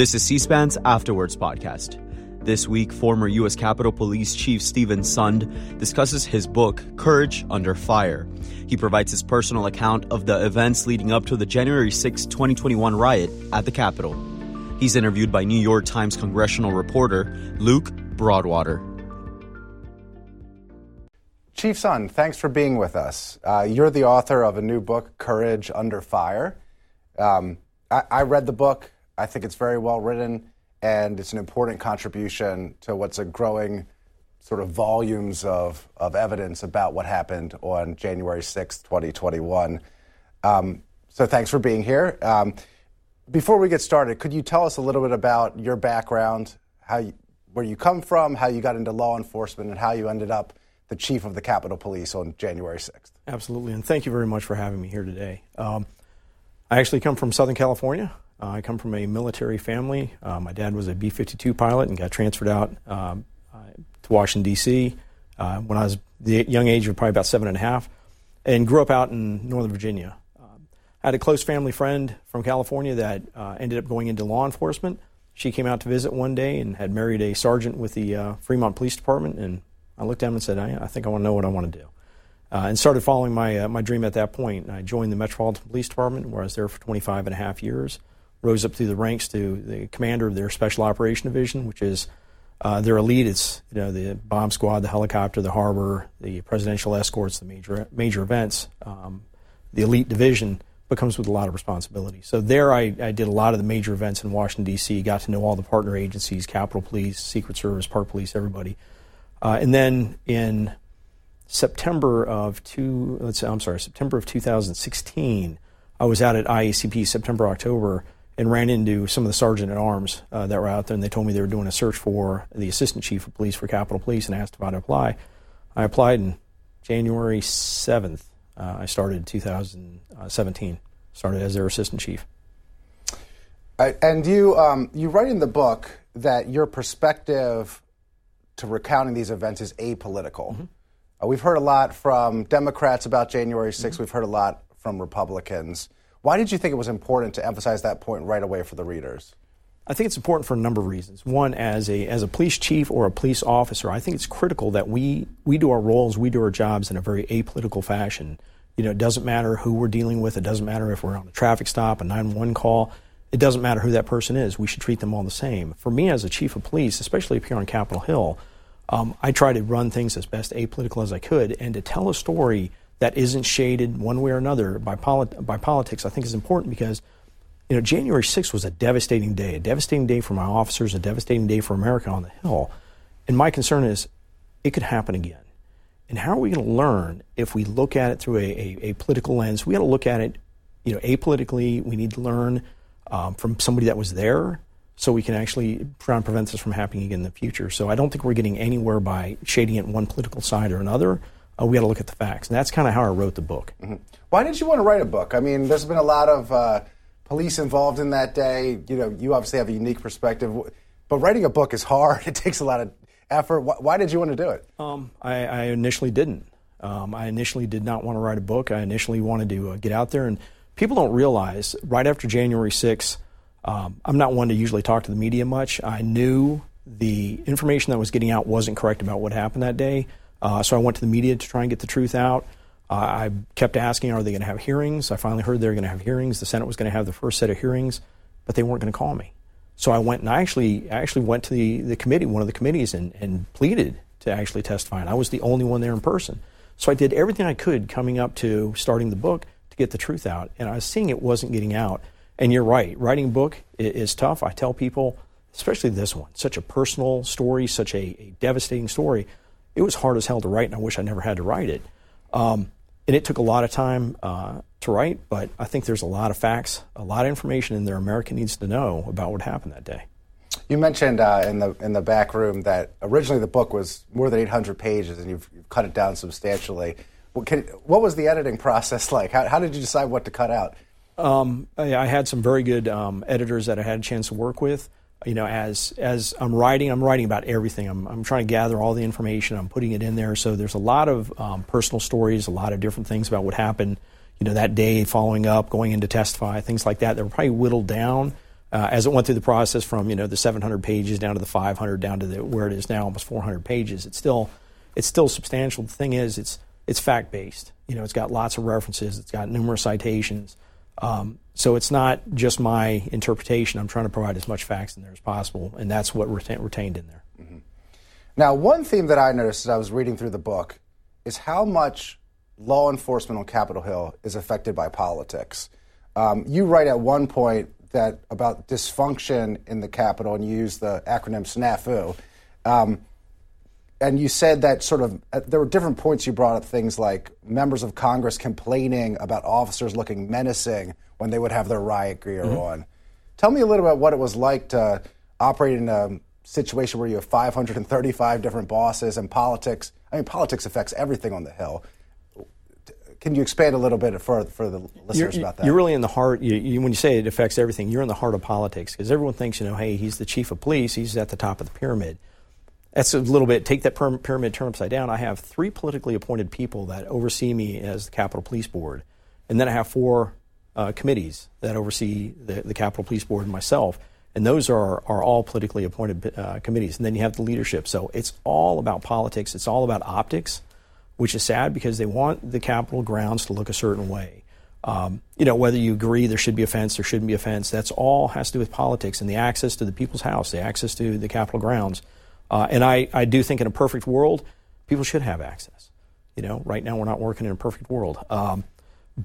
This is C SPAN's After Words podcast. This week, former U.S. Capitol Police Chief Steven Sund discusses his book, Courage Under Fire. He provides his personal account of the events leading up to the January 6, 2021 riot at the Capitol. He's interviewed by New York Times congressional reporter Luke Broadwater. Chief Sund, thanks for being with us. Uh, you're the author of a new book, Courage Under Fire. Um, I, I read the book. I think it's very well written, and it's an important contribution to what's a growing sort of volumes of, of evidence about what happened on January 6th, 2021. Um, so thanks for being here. Um, before we get started, could you tell us a little bit about your background, how you, where you come from, how you got into law enforcement, and how you ended up the chief of the Capitol Police on January 6th? Absolutely, and thank you very much for having me here today. Um, I actually come from Southern California. Uh, I come from a military family. Uh, my dad was a B 52 pilot and got transferred out um, to Washington, D.C. Uh, when I was the young age of probably about seven and a half, and grew up out in Northern Virginia. Um, I had a close family friend from California that uh, ended up going into law enforcement. She came out to visit one day and had married a sergeant with the uh, Fremont Police Department. And I looked at him and said, I, I think I want to know what I want to do. Uh, and started following my, uh, my dream at that point. I joined the Metropolitan Police Department, where I was there for 25 and a half years rose up through the ranks to the commander of their Special Operation Division, which is uh, their elite. It's you know the bomb squad, the helicopter, the harbor, the presidential escorts, the major major events. Um, the elite division becomes with a lot of responsibility. So there, I, I did a lot of the major events in Washington D.C. Got to know all the partner agencies, Capitol Police, Secret Service, Park Police, everybody. Uh, and then in September of two, let's say, I'm sorry, September of 2016, I was out at IACP September October and ran into some of the sergeant at arms uh, that were out there, and they told me they were doing a search for the assistant chief of police for Capitol Police, and asked if I'd apply. I applied in January 7th. Uh, I started in 2017. Started as their assistant chief. Uh, and you um, you write in the book that your perspective to recounting these events is apolitical. Mm-hmm. Uh, we've heard a lot from Democrats about January 6th. Mm-hmm. We've heard a lot from Republicans. Why did you think it was important to emphasize that point right away for the readers? I think it's important for a number of reasons. One, as a as a police chief or a police officer, I think it's critical that we we do our roles, we do our jobs in a very apolitical fashion. You know, it doesn't matter who we're dealing with. It doesn't matter if we're on a traffic stop, a 911 call. It doesn't matter who that person is. We should treat them all the same. For me, as a chief of police, especially up here on Capitol Hill, um, I try to run things as best apolitical as I could and to tell a story that isn't shaded one way or another by, polit- by politics, I think is important because you know January 6th was a devastating day, a devastating day for my officers, a devastating day for America on the Hill. And my concern is it could happen again. And how are we going to learn if we look at it through a, a, a political lens? We got to look at it, you know, apolitically. We need to learn um, from somebody that was there, so we can actually try and prevent this from happening again in the future. So I don't think we're getting anywhere by shading it one political side or another uh, we got to look at the facts. And that's kind of how I wrote the book. Mm-hmm. Why did you want to write a book? I mean, there's been a lot of uh, police involved in that day. You know, you obviously have a unique perspective, but writing a book is hard. It takes a lot of effort. Why, did you want to do it? Um, I, I, initially didn't. Um, I initially did not want to write a book. I initially wanted to uh, get out there, and people don't realize right after January 6th, um, I'm not one to usually talk to the media much. I knew the information that was getting out wasn't correct about what happened that day. Uh, so I went to the media to try and get the truth out. Uh, I kept asking, are they going to have hearings? I finally heard they were going to have hearings. The Senate was going to have the first set of hearings, but they weren't going to call me. So I went and I actually, actually went to the, the committee, one of the committees, and, and pleaded to actually testify. And I was the only one there in person. So I did everything I could coming up to starting the book to get the truth out. And I was seeing it wasn't getting out. And you're right, writing a book is, tough. I tell people, especially this one, such a personal story, such a, a devastating story it was hard as hell to write, and I wish I never had to write it. Um, and it took a lot of time uh, to write, but I think there's a lot of facts, a lot of information in there America needs to know about what happened that day. You mentioned uh, in the in the back room that originally the book was more than 800 pages, and you've, you've cut it down substantially. What, can, what, was the editing process like? How, how, did you decide what to cut out? Um, I, I, had some very good um, editors that I had a chance to work with you know, as as I'm writing, I'm writing about everything. I'm, I'm trying to gather all the information. I'm putting it in there. So there's a lot of um, personal stories, a lot of different things about what happened, you know, that day, following up, going in to testify, things like that. That were probably whittled down uh, as it went through the process from you know the 700 pages down to the 500 down to the, where it is now almost 400 pages it's still it's still substantial the thing is it's it's fact based you know it's got lots of references it's got numerous citations um, so it's not just my interpretation i'm trying to provide as much facts in there as possible and that's what retain, retained in there mm-hmm. now one theme that i noticed as i was reading through the book is how much law enforcement on capitol hill is affected by politics um, you write at one point that about dysfunction in the Capitol, and you use the acronym SNAFU. Um, and you said that sort of uh, there were different points you brought up things like members of Congress complaining about officers looking menacing when they would have their riot gear mm-hmm. on. Tell me a little about what it was like to operate in a situation where you have 535 different bosses and politics. I mean, politics affects everything on the Hill. Can you expand a little bit for, for the listeners you're, about that? You're really in the heart, you, you, when you say it affects everything, you're in the heart of politics because everyone thinks, you know, hey, he's the chief of police, he's at the top of the pyramid. That's a little bit, take that pyramid, turn upside down. I have three politically appointed people that oversee me as the Capitol Police Board. And then I have four uh, committees that oversee the, the Capitol Police Board and myself. And those are, are all politically appointed uh, committees. And then you have the leadership. So it's all about politics, it's all about optics which is sad because they want the Capitol grounds to look a certain way. Um, you know, whether you agree there should be a fence, there shouldn't be a fence, that's all has to do with politics and the access to the people's house, the access to the Capitol grounds. Uh, and I, I do think in a perfect world, people should have access. You know, right now we're not working in a perfect world. Um,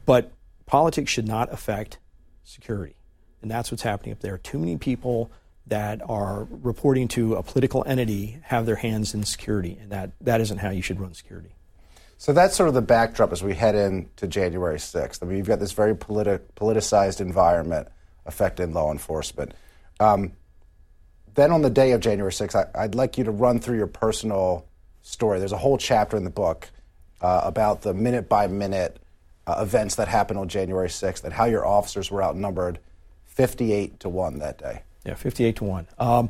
but politics should not affect security. And that's what's happening up there. Too many people that are reporting to a political entity have their hands in security, and that, that isn't how you should run security. So that's sort of the backdrop as we head into January 6th. I mean, you've got this very politi- politicized environment affecting law enforcement. Um, then on the day of January 6th, I, would like you to run through your personal story. There's a whole chapter in the book uh, about the minute by minute uh, events that happened on January 6th and how your officers were outnumbered 58 to 1 that day. Yeah, 58 to 1. Um,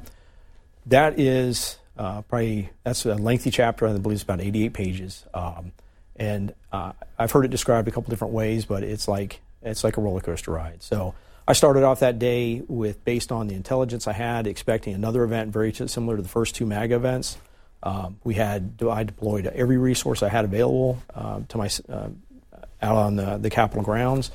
that is uh, probably that's a lengthy chapter. I believe it's about 88 pages, um, and uh, I've heard it described a couple different ways, but it's like it's like a roller coaster ride. So I started off that day with based on the intelligence I had, expecting another event very similar to the first two MAGA events. Um, we had I deployed every resource I had available uh, to my uh, out on the, the Capitol grounds.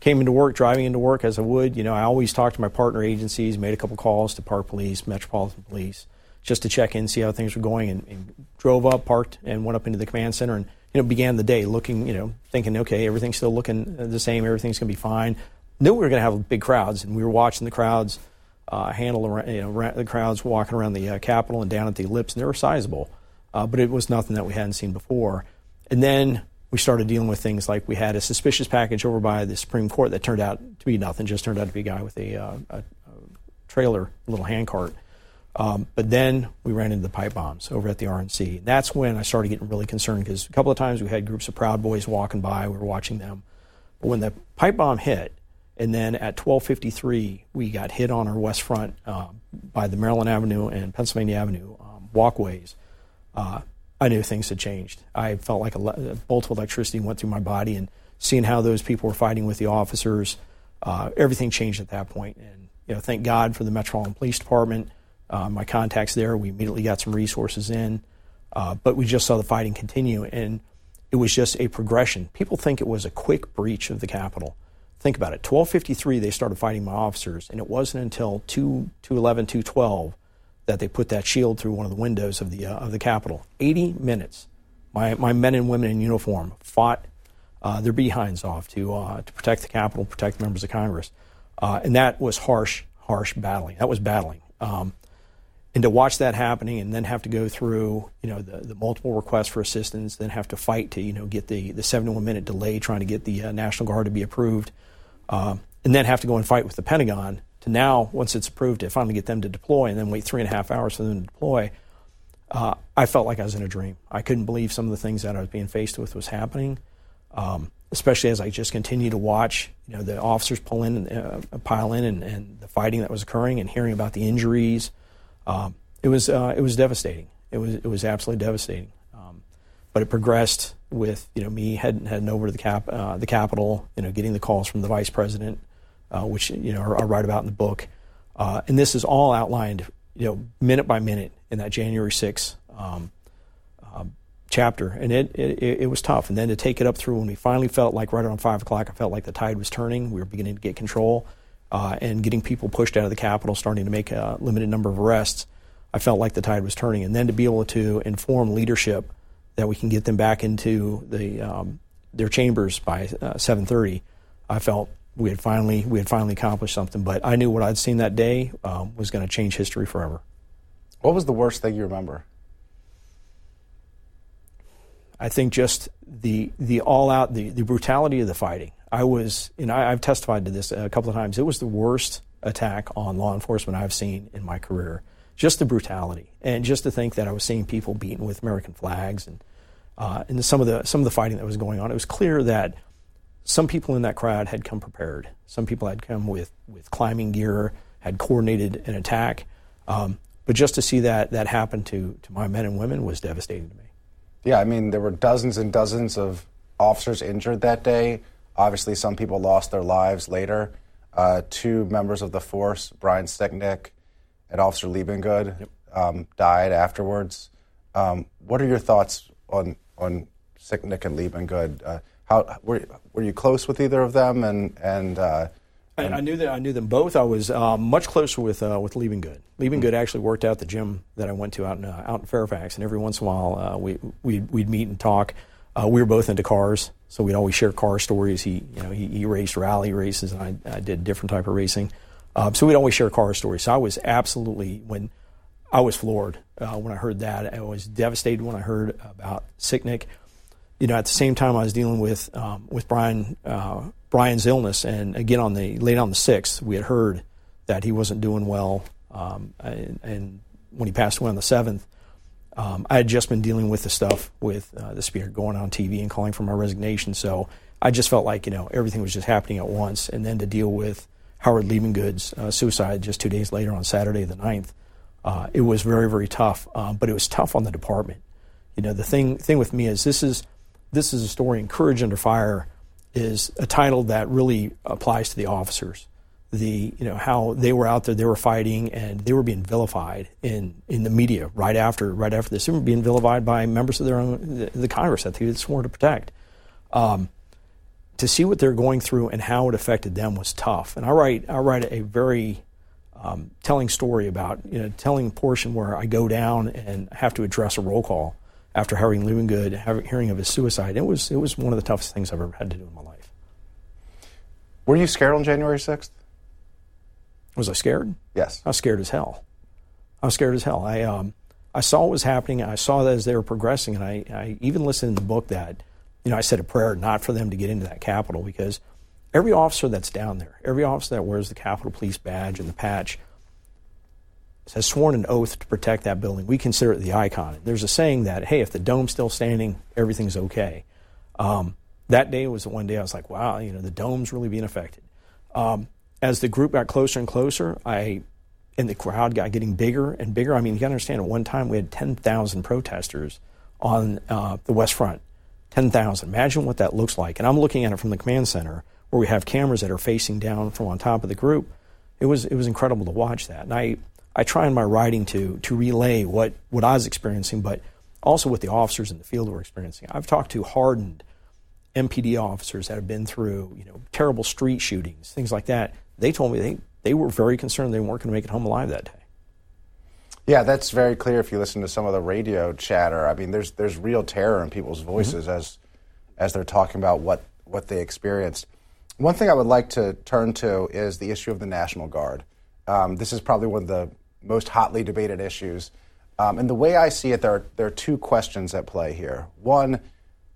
Came into work, driving into work as I would. You know, I always talked to my partner agencies, made a couple calls to Park Police, Metropolitan Police just to check in, see how things were going, and, and, drove up, parked, and went up into the command center, and you know began the day looking, you know, thinking, okay, everything's still looking the same, everything's going to be fine. Knew we were going to have big crowds, and we were watching the crowds uh, handle around, you know, the crowds walking around the uh, Capitol and down at the ellipse, and they were sizable, uh, but it was nothing that we hadn't seen before. And then we started dealing with things like we had a suspicious package over by the Supreme Court that turned out to be nothing, just turned out to be a guy with a, uh, a, a trailer, a little handcart um, but then we ran into the pipe bombs over at the RNC. That's when I started getting really concerned because a couple of times we had groups of Proud Boys walking by. We were watching them. But when the pipe bomb hit, and then at 12:53 we got hit on our west front uh, by the Maryland Avenue and Pennsylvania Avenue um, walkways. Uh, I knew things had changed. I felt like a, le- a, bolt of electricity went through my body, and seeing how those people were fighting with the officers, uh, everything changed at that point. And you know, thank God for the Metropolitan Police Department uh, my contacts there. We immediately got some resources in, uh, but we just saw the fighting continue, and it was just a progression. People think it was a quick breach of the Capitol. Think about it. 1253, they started fighting my officers, and it wasn't until 2, 211, 212 that they put that shield through one of the windows of the, uh, of the Capitol. 80 minutes. My, my men and women in uniform fought uh, their behinds off to, uh, to protect the Capitol, protect members of Congress. Uh, and that was harsh, harsh battling. That was battling. Um, and to watch that happening and then have to go through you know the, the multiple requests for assistance then have to fight to you know get the, the 71 minute delay trying to get the uh, national guard to be approved uh, and then have to go and fight with the pentagon to now once it's approved to finally get them to deploy and then wait three and a half hours for them to deploy uh, i felt like i was in a dream i couldn't believe some of the things that i was being faced with was happening um, especially as i just continue to watch you know the officers pull in and uh, pile in and, and the fighting that was occurring and hearing about the injuries um, it was uh, it was devastating. It was it was absolutely devastating. Um, but it progressed with you know me heading heading over to the cap uh, the Capitol, you know, getting the calls from the vice president, uh, which you know are, right about in the book. Uh, and this is all outlined, you know, minute by minute in that January 6th um, um, chapter. And it, it, it was tough. And then to take it up through when we finally felt like right around 5 o'clock, I felt like the tide was turning. We were beginning to get control uh, and getting people pushed out of the Capitol, starting to make a limited number of arrests. I felt like the tide was turning. And then to be able to inform leadership that we can get them back into the um, their chambers by uh, 7:30, I felt we had finally we had finally accomplished something. But I knew what I'd seen that day um, was going to change history forever. What was the worst thing you remember? I think just the the all out the, the brutality of the fighting. I was, and I, I've testified to this a couple of times. It was the worst attack on law enforcement I've seen in my career. Just the brutality, and just to think that I was seeing people beaten with American flags, and uh, and some of the some of the fighting that was going on. It was clear that some people in that crowd had come prepared. Some people had come with with climbing gear, had coordinated an attack. Um, but just to see that that happen to to my men and women was devastating to me. Yeah, I mean there were dozens and dozens of officers injured that day. Obviously, some people lost their lives later. Uh, two members of the force, Brian Sicknick and Officer Liebengood, yep. um, died afterwards. Um, what are your thoughts on on Sicknick and Liebengood? Uh, how were, were you close with either of them? And and, uh, and I, I, knew that I knew them both. I was uh, much closer with uh, with Liebengood. Liebengood mm-hmm. actually worked out the gym that I went to out in uh, out in Fairfax, and every once in a while uh, we we'd, we'd meet and talk. we were both into cars. So we'd always share car stories. He, you know, he, he raced rally races, and I, I did different type of racing. Um, so we'd always share car stories. So I was absolutely when I was floored uh, when I heard that. I was devastated when I heard about Sicknick. You know, at the same time, I was dealing with um, with Brian uh, Brian's illness, and again on the late on the sixth, we had heard that he wasn't doing well, um, and, and, when he passed away on the seventh, um, I had just been dealing with the stuff with uh, the speaker going on TV and calling for my resignation. So I just felt like, you know, everything was just happening at once. And then to deal with Howard Liebengood's uh, suicide just two days later on Saturday the 9th, uh, it was very, very tough. Um, but it was tough on the department. You know, the thing, thing with me is this is, this is a story, Courage Under Fire is a title that really applies to the officers the you know how they were out there, they were fighting, and they were being vilified in, in the media right after right after this. They were being vilified by members of their own the, the Congress that they had sworn to protect. Um, to see what they're going through and how it affected them was tough. And I write I write a very um, telling story about you know telling a portion where I go down and have to address a roll call after hearing Liebengood, hearing of his suicide. It was it was one of the toughest things I've ever had to do in my life. Were you scared on January sixth? Was I scared? Yes. I was scared as hell. I was scared as hell. I um, I saw what was happening. I saw that as they were progressing, and I, I even listened in the book that, you know, I said a prayer not for them to get into that Capitol because every officer that's down there, every officer that wears the Capitol Police badge and the patch, has sworn an oath to protect that building. We consider it the icon. There's a saying that, hey, if the dome's still standing, everything's okay. Um, that day was the one day I was like, wow, you know, the dome's really being affected. Um, as the group got closer and closer, I and the crowd got getting bigger and bigger. I mean, you got to understand, at one time we had 10,000 protesters on uh, the West Front. 10,000. Imagine what that looks like. And I'm looking at it from the command center where we have cameras that are facing down from on top of the group. It was, it was incredible to watch that. And I, I try in my writing to, to relay what, what I was experiencing, but also what the officers in the field were experiencing. I've talked to hardened MPD officers that have been through, you know, terrible street shootings, things like that they told me they, they were very concerned they weren't going to make it home alive that day. Yeah, that's very clear if you listen to some of the radio chatter. I mean, there's there's real terror in people's mm-hmm. voices mm-hmm. as as they're talking about what what they experienced. One thing I would like to turn to is the issue of the National Guard. Um, this is probably one of the most hotly debated issues. Um, and the way I see it, there are, there are two questions at play here. One,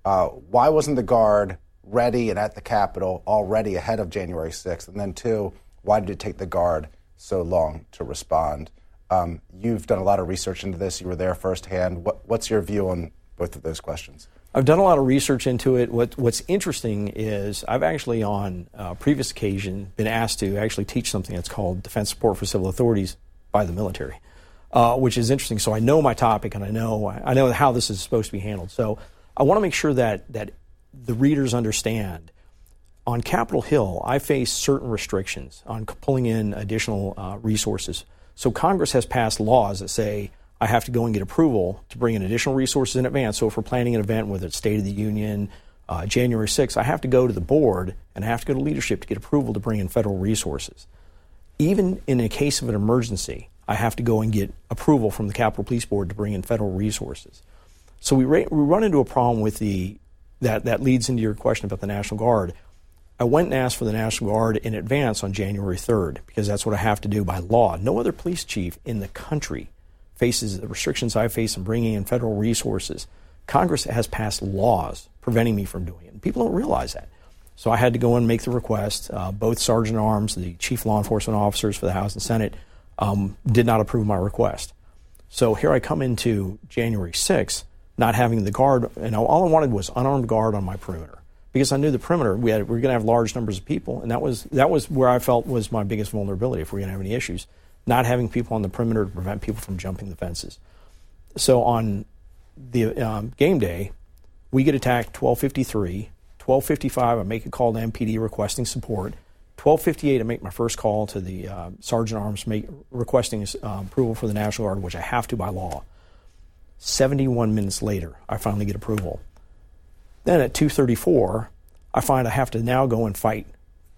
uh, why wasn't the Guard ready and at the Capitol already ahead of January 6th? And then, two, why did it take the Guard so long to respond? Um, you've done a lot of research into this. You were there firsthand. What, what's your view on both of those questions? I've done a lot of research into it. What, what's interesting is I've actually, on a previous occasion, been asked to actually teach something that's called Defense Support for Civil Authorities by the military, uh, which is interesting. So I know my topic and I know I know how this is supposed to be handled. So I want to make sure that that the readers understand on Capitol Hill, I face certain restrictions on pulling in additional uh, resources. So Congress has passed laws that say I have to go and get approval to bring in additional resources in advance. So if we're planning an event, whether it's State of the Union, uh, January 6th, I have to go to the board and I have to go to leadership to get approval to bring in federal resources. Even in a case of an emergency, I have to go and get approval from the Capitol Police Board to bring in federal resources. So we, ra- we run into a problem with the that that leads into your question about the National Guard. I went and asked for the National Guard in advance on January 3rd because that's what I have to do by law. No other police chief in the country faces the restrictions I face in bringing in federal resources. Congress has passed laws preventing me from doing it. And people don't realize that. So I had to go and make the request. Uh, both Sergeant Arms, the chief law enforcement officers for the House and Senate, um, did not approve my request. So here I come into January 6th, not having the guard, and all I wanted was unarmed guard on my perimeter because I knew the perimeter we, had, we were going to have large numbers of people, and that was that was where I felt was my biggest vulnerability if we are going to have any issues, not having people on the perimeter to prevent people from jumping the fences. So on the um, game day, we get attacked 1253, 1255. I make a call to MPD requesting support. 1258, I make my first call to the uh, Sergeant Arms make, requesting uh, approval for the National Guard, which I have to by law. 71 minutes later, I finally get approval. Then at 2:34, I find I have to now go and fight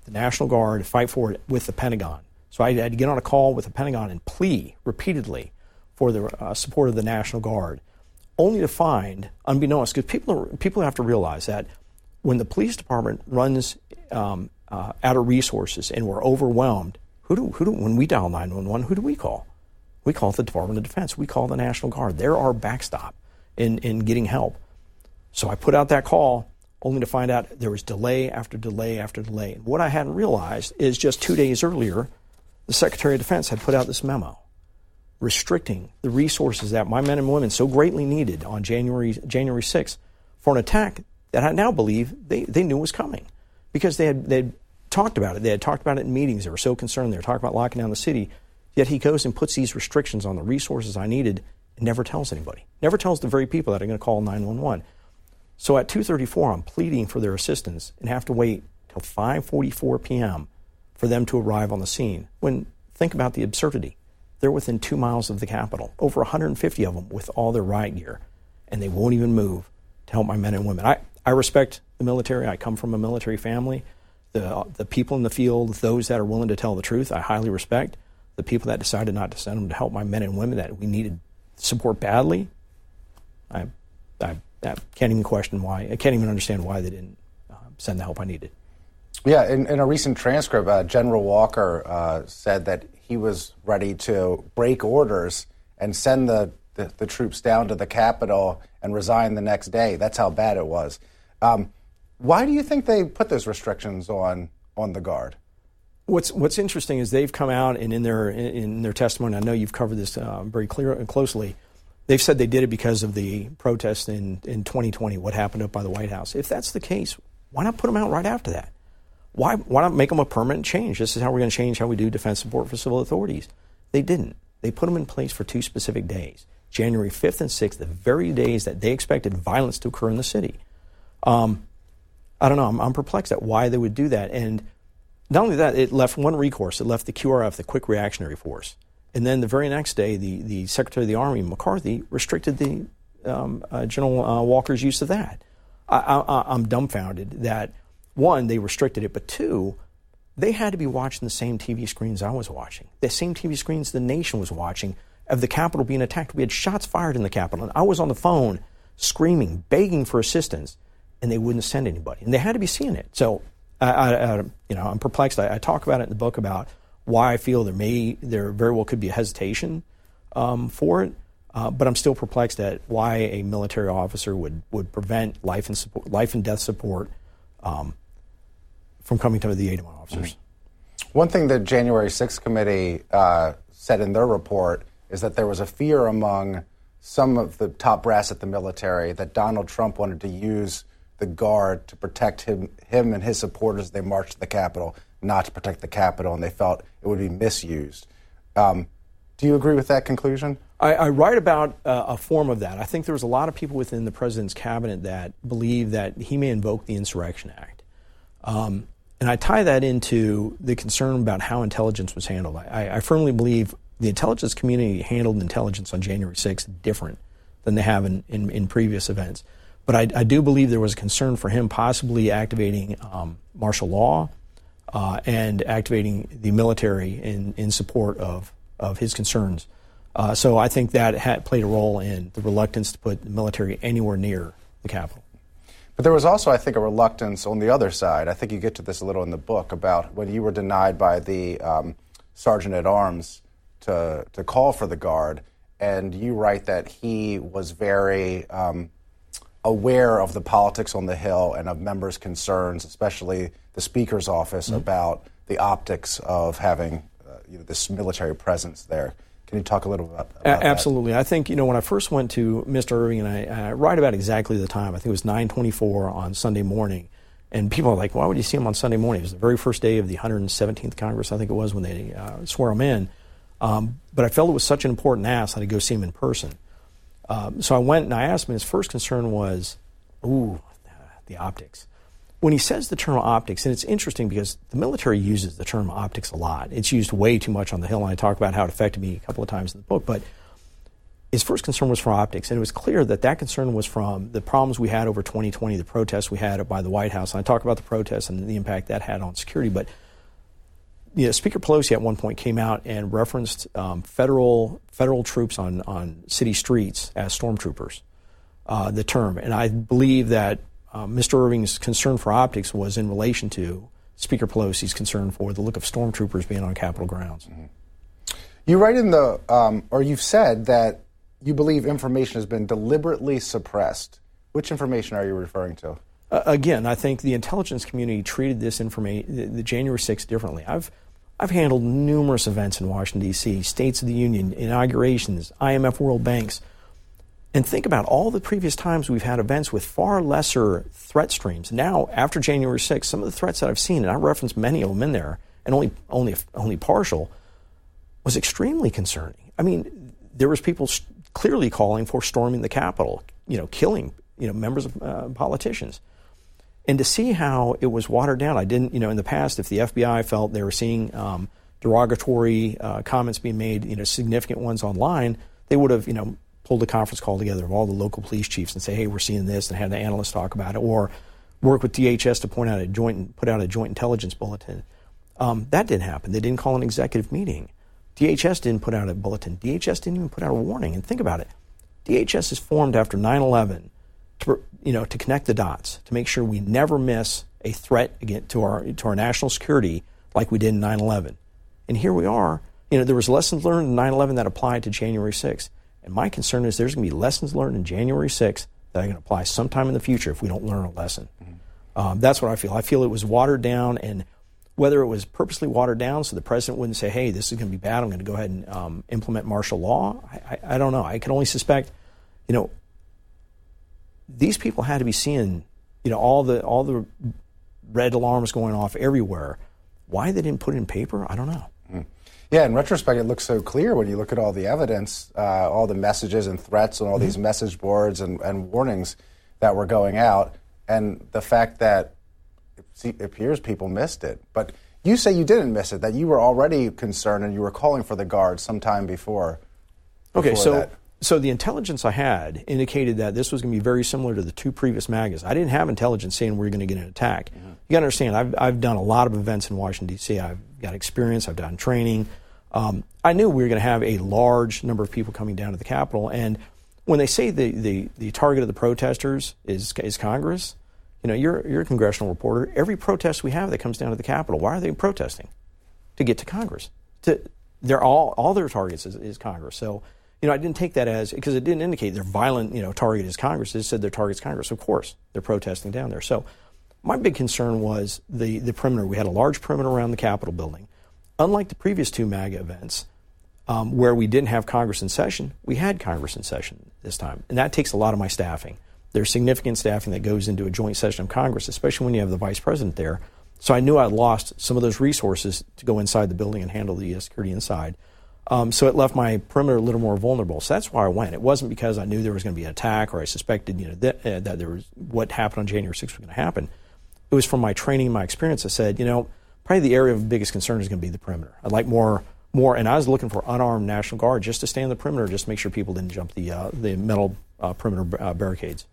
the National Guard, fight for it with the Pentagon. So I had to get on a call with the Pentagon and plea repeatedly for the uh, support of the National Guard, only to find, unbeknownst, because people people have to realize that when the police department runs um, uh, out of resources and we're overwhelmed, who do, who do when we dial 911, who do we call? We call the Department of Defense. We call the National Guard. They're our backstop in, in getting help. So I put out that call only to find out there was delay after delay after delay. And what I hadn't realized is just two days earlier, the Secretary of Defense had put out this memo restricting the resources that my men and women so greatly needed on January, January 6th for an attack that I now believe they, they knew was coming because they had, they had talked about it. They had talked about it in meetings. They were so concerned. They were talking about locking down the city. Yet he goes and puts these restrictions on the resources I needed and never tells anybody. Never tells the very people that are going to call 911. So at 2:34, I'm pleading for their assistance and have to wait till 5:44 p.m. for them to arrive on the scene. When think about the absurdity, they're within two miles of the Capitol, over 150 of them with all their riot gear, and they won't even move to help my men and women. I, I respect the military. I come from a military family. The, the people in the field, those that are willing to tell the truth, I highly respect the people that decided not to send them to help my men and women that we needed support badly, I, I, I can't even question why. I can't even understand why they didn't uh, send the help I needed. Yeah, in, in a recent transcript, uh, General Walker uh, said that he was ready to break orders and send the, the, the, troops down to the Capitol and resign the next day. That's how bad it was. Um, why do you think they put those restrictions on on the Guard? What's What's interesting is they've come out and in their in their testimony, I know you've covered this uh, very clear closely. They've said they did it because of the protests in, in 2020, what happened up by the White House. If that's the case, why not put them out right after that? Why, why not make them a permanent change? This is how we're going to change how we do defense support for civil authorities. They didn't. They put them in place for two specific days January 5th and 6th, the very days that they expected violence to occur in the city. Um, I don't know. I'm, I'm perplexed at why they would do that. And not only that, it left one recourse. It left the QRF, the Quick Reactionary Force. And then the very next day, the, the Secretary of the Army, McCarthy, restricted the um, uh, General uh, Walker's use of that. I, am dumbfounded that, one, they restricted it, but two, they had to be watching the same TV screens I was watching, the same TV screens the nation was watching of the Capitol being attacked. We had shots fired in the Capitol, and I was on the phone screaming, begging for assistance, and they wouldn't send anybody. And they had to be seeing it. So I, I, you know, I'm perplexed. I, I, talk about it in the book about why I feel there may, there very well could be a hesitation um, for it, uh, but I'm still perplexed at why a military officer would, would prevent life and support, life and death support um, from coming to the aid of my officers. Mm-hmm. One thing the January 6th committee uh, said in their report is that there was a fear among some of the top brass at the military that Donald Trump wanted to use the guard to protect him, him and his supporters as they marched to the Capitol, not to protect the Capitol, and they felt it would be misused. Um, do you agree with that conclusion? I, I write about uh, a form of that. I think there was a lot of people within the president's cabinet that believe that he may invoke the Insurrection Act. Um, And I tie that into the concern about how intelligence was handled. I, I firmly believe the intelligence community handled intelligence on January 6th different than they have in, in, in previous events. But I, I, do believe there was a concern for him possibly activating um, martial law uh, and activating the military in, in support of, of his concerns. Uh, so I think that had played a role in the reluctance to put the military anywhere near the Capitol. But there was also, I think, a reluctance on the other side. I think you get to this a little in the book about when you were denied by the um, sergeant at arms to, to call for the guard, and you write that he was very um, aware of the politics on the Hill and of members' concerns, especially the Speaker's office, mm-hmm. about the optics of having uh, you know, this military presence there. Can you talk a little about, about a- Absolutely. That? I think you know when I first went to Mr. Irving, and I, I write about exactly the time. I think it was 9:24 on Sunday morning, and people are like, "Why would you see him on Sunday morning?" It was the very first day of the 117th Congress, I think it was, when they uh, swore him in. Um, but I felt it was such an important ask that I'd go see him in person. Um, so I went and I asked him. His first concern was, "Ooh, the optics." When he says the term optics, and it's interesting because the military uses the term optics a lot. It's used way too much on the Hill, and I talk about how it affected me a couple of times in the book. But his first concern was for optics, and it was clear that that concern was from the problems we had over 2020, the protests we had by the White House. And I talk about the protests and the impact that had on security. But you know, Speaker Pelosi at one point came out and referenced um, federal federal troops on on city streets as stormtroopers. Uh, the term, and I believe that uh, Mr. Irving's concern for optics was in relation to Speaker Pelosi's concern for the look of stormtroopers being on Capitol grounds. Mm-hmm. You write in the, um, or you've said that you believe information has been deliberately suppressed. Which information are you referring to? Uh, again, I think the intelligence community treated this information, the, the January 6th, differently. I've I've handled numerous events in Washington D.C., States of the Union, inaugurations, IMF World Banks. And think about all the previous times we've had events with far lesser threat streams. Now, after January 6th, some of the threats that I've seen, and I referenced many of them in there, and only only only partial, was extremely concerning. I mean, there was people clearly calling for storming the Capitol, you know, killing you know members of uh, politicians. And to see how it was watered down, I didn't, you know, in the past, if the FBI felt they were seeing um, derogatory uh, comments being made, you know, significant ones online, they would have, you know, pulled a conference call together of all the local police chiefs and say, hey, we're seeing this, and have the analysts talk about it, or work with DHS to point out a joint, put out a joint intelligence bulletin. Um, that didn't happen. They didn't call an executive meeting. DHS didn't put out a bulletin. DHS didn't even put out a warning. And think about it. DHS is formed after 9/11 to you know to connect the dots to make sure we never miss a threat again to our to our national security like we did in 9/11. And here we are. You know there was lessons learned in 9/11 that applied to January 6th. And my concern is there's going to be lessons learned in January 6th that are going to apply sometime in the future if we don't learn a lesson. Mm-hmm. Um, that's what I feel. I feel it was watered down, and whether it was purposely watered down so the president wouldn't say, hey, this is going to be bad, I'm going to go ahead and um, implement martial law, I, I, I don't know. I can only suspect, you know, these people had to be seeing, you know, all the all the red alarms going off everywhere. Why they didn't put it in paper, I don't know. Yeah, in retrospect, it looks so clear when you look at all the evidence, uh, all the messages and threats and all mm-hmm. these message boards and, and, warnings that were going out, and the fact that it appears people missed it. But you say you didn't miss it, that you were already concerned and you were calling for the guards sometime before. before okay, so. That. So the intelligence I had indicated that this was going to be very similar to the two previous MAGAs. I didn't have intelligence saying we are going to get an attack. Mm-hmm. You got to understand, I've, I've done a lot of events in Washington, D.C. I've got experience, I've done training. Um, I knew we were going to have a large number of people coming down to the Capitol. And when they say the, the, the target of the protesters is, is Congress, you know, you're, you're a congressional reporter. Every protest we have that comes down to the Capitol, why are they protesting? To get to Congress. To, they're all, all their targets is, is Congress. So, you know, I didn't take that as, because it didn't indicate their violent, you know, target is Congress. It said their target is Congress. Of course, they're protesting down there. So my big concern was the, the perimeter. We had a large perimeter around the Capitol building unlike the previous two MAGA events, um, where we didn't have Congress in session, we had Congress in session this time. And that takes a lot of my staffing. There's significant staffing that goes into a joint session of Congress, especially when you have the vice president there. So I knew I'd lost some of those resources to go inside the building and handle the security inside. Um, so it left my perimeter a little more vulnerable. So that's why I went. It wasn't because I knew there was going to be an attack or I suspected you know that, uh, that there was what happened on January 6th was going to happen. It was from my training, my experience. I said, you know, probably the area of biggest concern is going to be the perimeter. I'd like more, more, and I was looking for unarmed National Guard just to stay on the perimeter, just to make sure people didn't jump the uh, the metal uh, perimeter uh, barricades.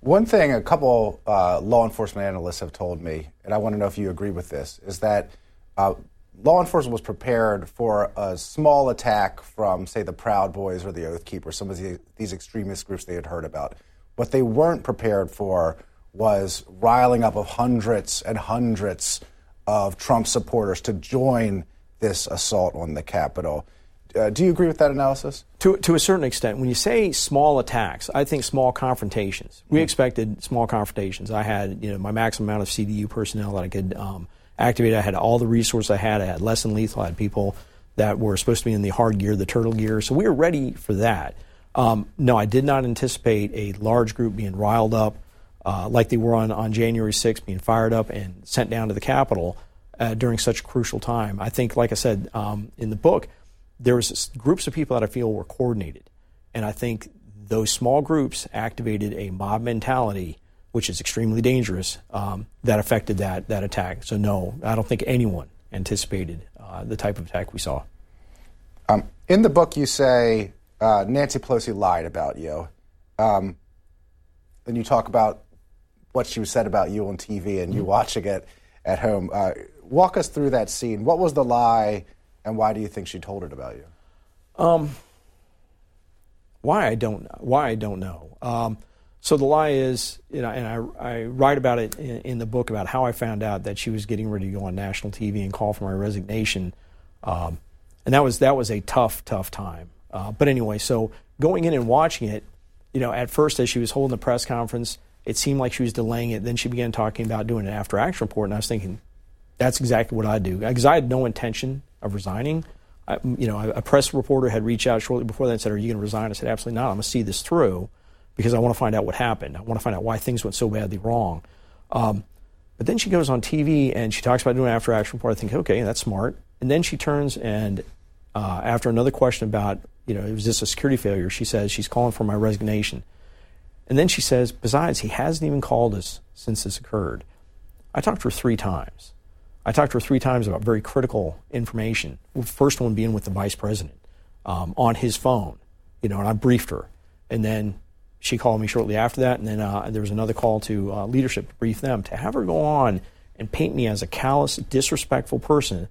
One thing a couple uh, law enforcement analysts have told me, and I want to know if you agree with this, is that uh, law enforcement was prepared for a small attack from, say, the Proud Boys or the Oath Keepers, some of the, these extremist groups they had heard about. What they weren't prepared for was riling up of hundreds and hundreds of Trump supporters to join this assault on the Capitol. Uh, do you agree with that analysis? To, to a certain extent. When you say small attacks, I think small confrontations. We mm-hmm. expected small confrontations. I had you know my maximum amount of CDU personnel that I could um, activate. I had all the resources I had. I had less than lethal. I had people that were supposed to be in the hard gear, the turtle gear. So we were ready for that. Um, no, I did not anticipate a large group being riled up uh, like they were on, on January 6th, being fired up and sent down to the Capitol uh, during such a crucial time. I think, like I said um, in the book, there was groups of people that I feel were coordinated, and I think those small groups activated a mob mentality, which is extremely dangerous, um, that affected that that attack. So no, I don't think anyone anticipated uh, the type of attack we saw. Um, in the book, you say uh, Nancy Pelosi lied about you. Um, and you talk about what she said about you on TV and you mm-hmm. watching it at home. Uh, walk us through that scene. What was the lie, and why do you think she told it about you? Um, why I don't why I don't know. Um, so the lie is, you know, and I, I write about it in, in, the book about how I found out that she was getting ready to go on national TV and call for my resignation, um, and that was that was a tough tough time. Uh, but anyway, so going in and watching it, you know, at first as she was holding the press conference, it seemed like she was delaying it. Then she began talking about doing an after action report, and I was thinking, that's exactly what I do because I had no intention of resigning. I, you know, a press reporter had reached out shortly before that and said, "Are you going to resign?" I said, "Absolutely not. I'm going to see this through because I want to find out what happened. I want to find out why things went so badly wrong." Um, but then she goes on TV and she talks about doing an after action report. I think, okay, that's smart. And then she turns and uh, after another question about, you know, was this a security failure? She says she's calling for my resignation. And then she says, besides, he hasn't even called us since this occurred. I talked to her three times. I talked to her three times about very critical information. First one being with the vice president um, on his phone, you know, and I briefed her. And then she called me shortly after that, and then uh, there was another call to uh, leadership to brief them. To have her go on and paint me as a callous, disrespectful person,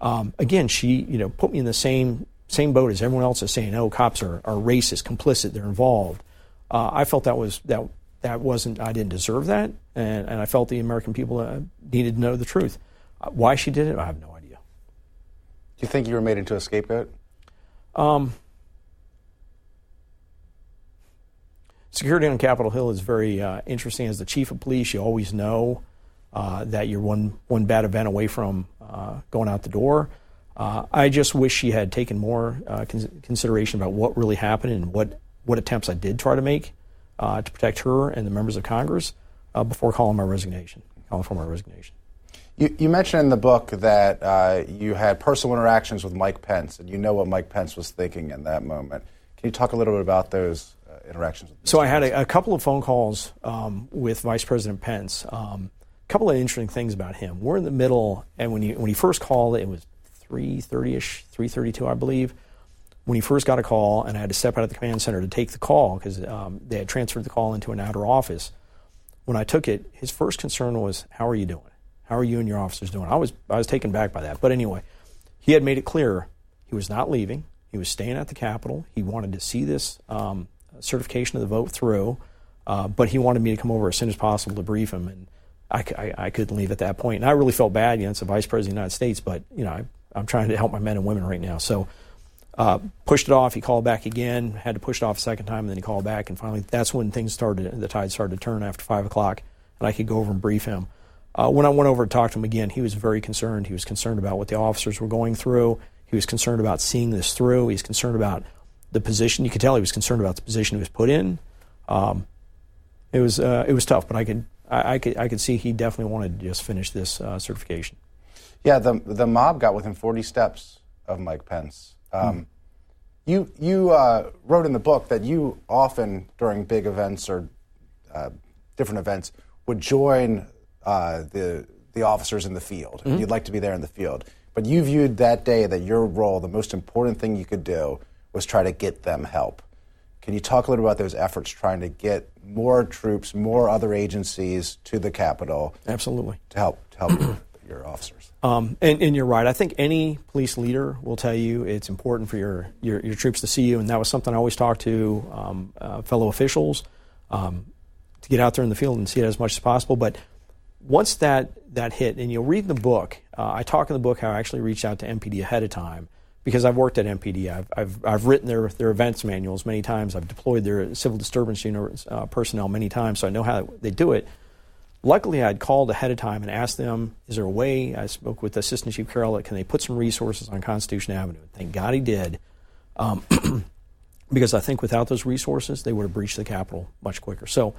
um, again, she, you know, put me in the same same boat as everyone else is saying, oh, cops are, are racist, complicit, they're involved. Uh, I felt that was that that wasn't I didn't deserve that, and, and I felt the American people uh, needed to know the truth. Why she did it, I have no idea. Do you think you were made into a scapegoat? Um, security on Capitol Hill is very uh, interesting. As the chief of police, you always know uh, that you're one one bad event away from uh, going out the door. Uh, I just wish she had taken more uh, consideration about what really happened and what what attempts I did try to make uh, to protect her and the members of Congress before calling my resignation, calling for my resignation. You, you, mentioned in the book that uh, you had personal interactions with Mike Pence, and you know what Mike Pence was thinking in that moment. Can you talk a little bit about those uh, interactions? so I had a, a, couple of phone calls um, with Vice President Pence. Um, a couple of interesting things about him. We're in the middle, and when he when he first called, it was 3:30ish, 3:32, I believe. When he first got a call, and I had to step out of the command center to take the call because um, they had transferred the call into an outer office. When I took it, his first concern was, "How are you doing?" How are you and your officers doing? I was I was taken back by that. But anyway, he had made it clear he was not leaving. He was staying at the Capitol. He wanted to see this um, certification of the vote through, uh, but he wanted me to come over as soon as possible to brief him. And I, I, I, couldn't leave at that point. And I really felt bad. You know, it's the Vice President of the United States, but you know, I, am trying to help my men and women right now. So uh, pushed it off. He called back again. Had to push it off a second time, and then he called back. And finally, that's when things started. The tide started to turn after five o'clock, and I could go over and brief him. Uh, when I went over to talk to him again, he was very concerned. He was concerned about what the officers were going through. He was concerned about seeing this through. He's concerned about the position. You could tell he was concerned about the position he was put in. Um, it was uh, it was tough, but I could I, I, could I could see he definitely wanted to just finish this uh, certification. Yeah, the the mob got within 40 steps of Mike Pence. Um. You you uh, wrote in the book that you often during big events or uh, different events would join uh, the the officers in the field. Mm-hmm. You'd like to be there in the field, but you viewed that day that your role, the most important thing you could do, was try to get them help. Can you talk a little about those efforts trying to get more troops, more other agencies to the Capitol? Absolutely. To help to help your, officers. Um, and, and, you're right. I think any police leader will tell you it's important for your, your, your troops to see you, and that was something I always talked to um, uh, fellow officials um, to get out there in the field and see it as much as possible. But once that that hit, and you'll read the book, uh, I talk in the book how I actually reached out to MPD ahead of time because I've worked at MPD. I've, I've, I've written their, their events manuals many times. I've deployed their civil disturbance unit uh, personnel many times, so I know how they do it. Luckily, I'd called ahead of time and asked them, is there a way? I spoke with Assistant Chief Carroll, can they put some resources on Constitution Avenue? Thank God he did. Um, because I think without those resources, they would have breached the Capitol much quicker. So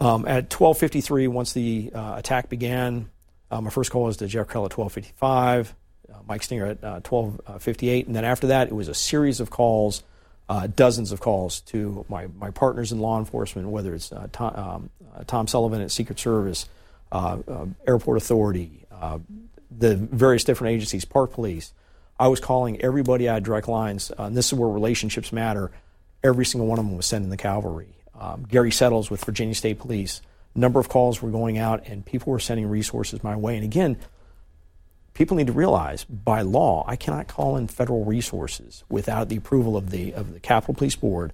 um, at 12:53, once the uh, attack began, uh, my first call was to Jeff Carroll at 12:55. Uh, Mike Stenger at 12:58, uh, and then after that, it was a series of calls, uh, dozens of calls to my, my partners in law enforcement, whether it's Tom, um, Uh, Tom, Sullivan at Secret Service, uh, uh, Airport Authority, the various different agencies, Park Police. I was calling everybody I had direct lines, and this is where relationships matter. Every single one of them was sending the cavalry. Um, Gary Settles with Virginia State Police. Number of calls were going out, and people were sending resources my way. And again, people need to realize by law, I cannot call in federal resources without the approval of the of the Capitol Police Board,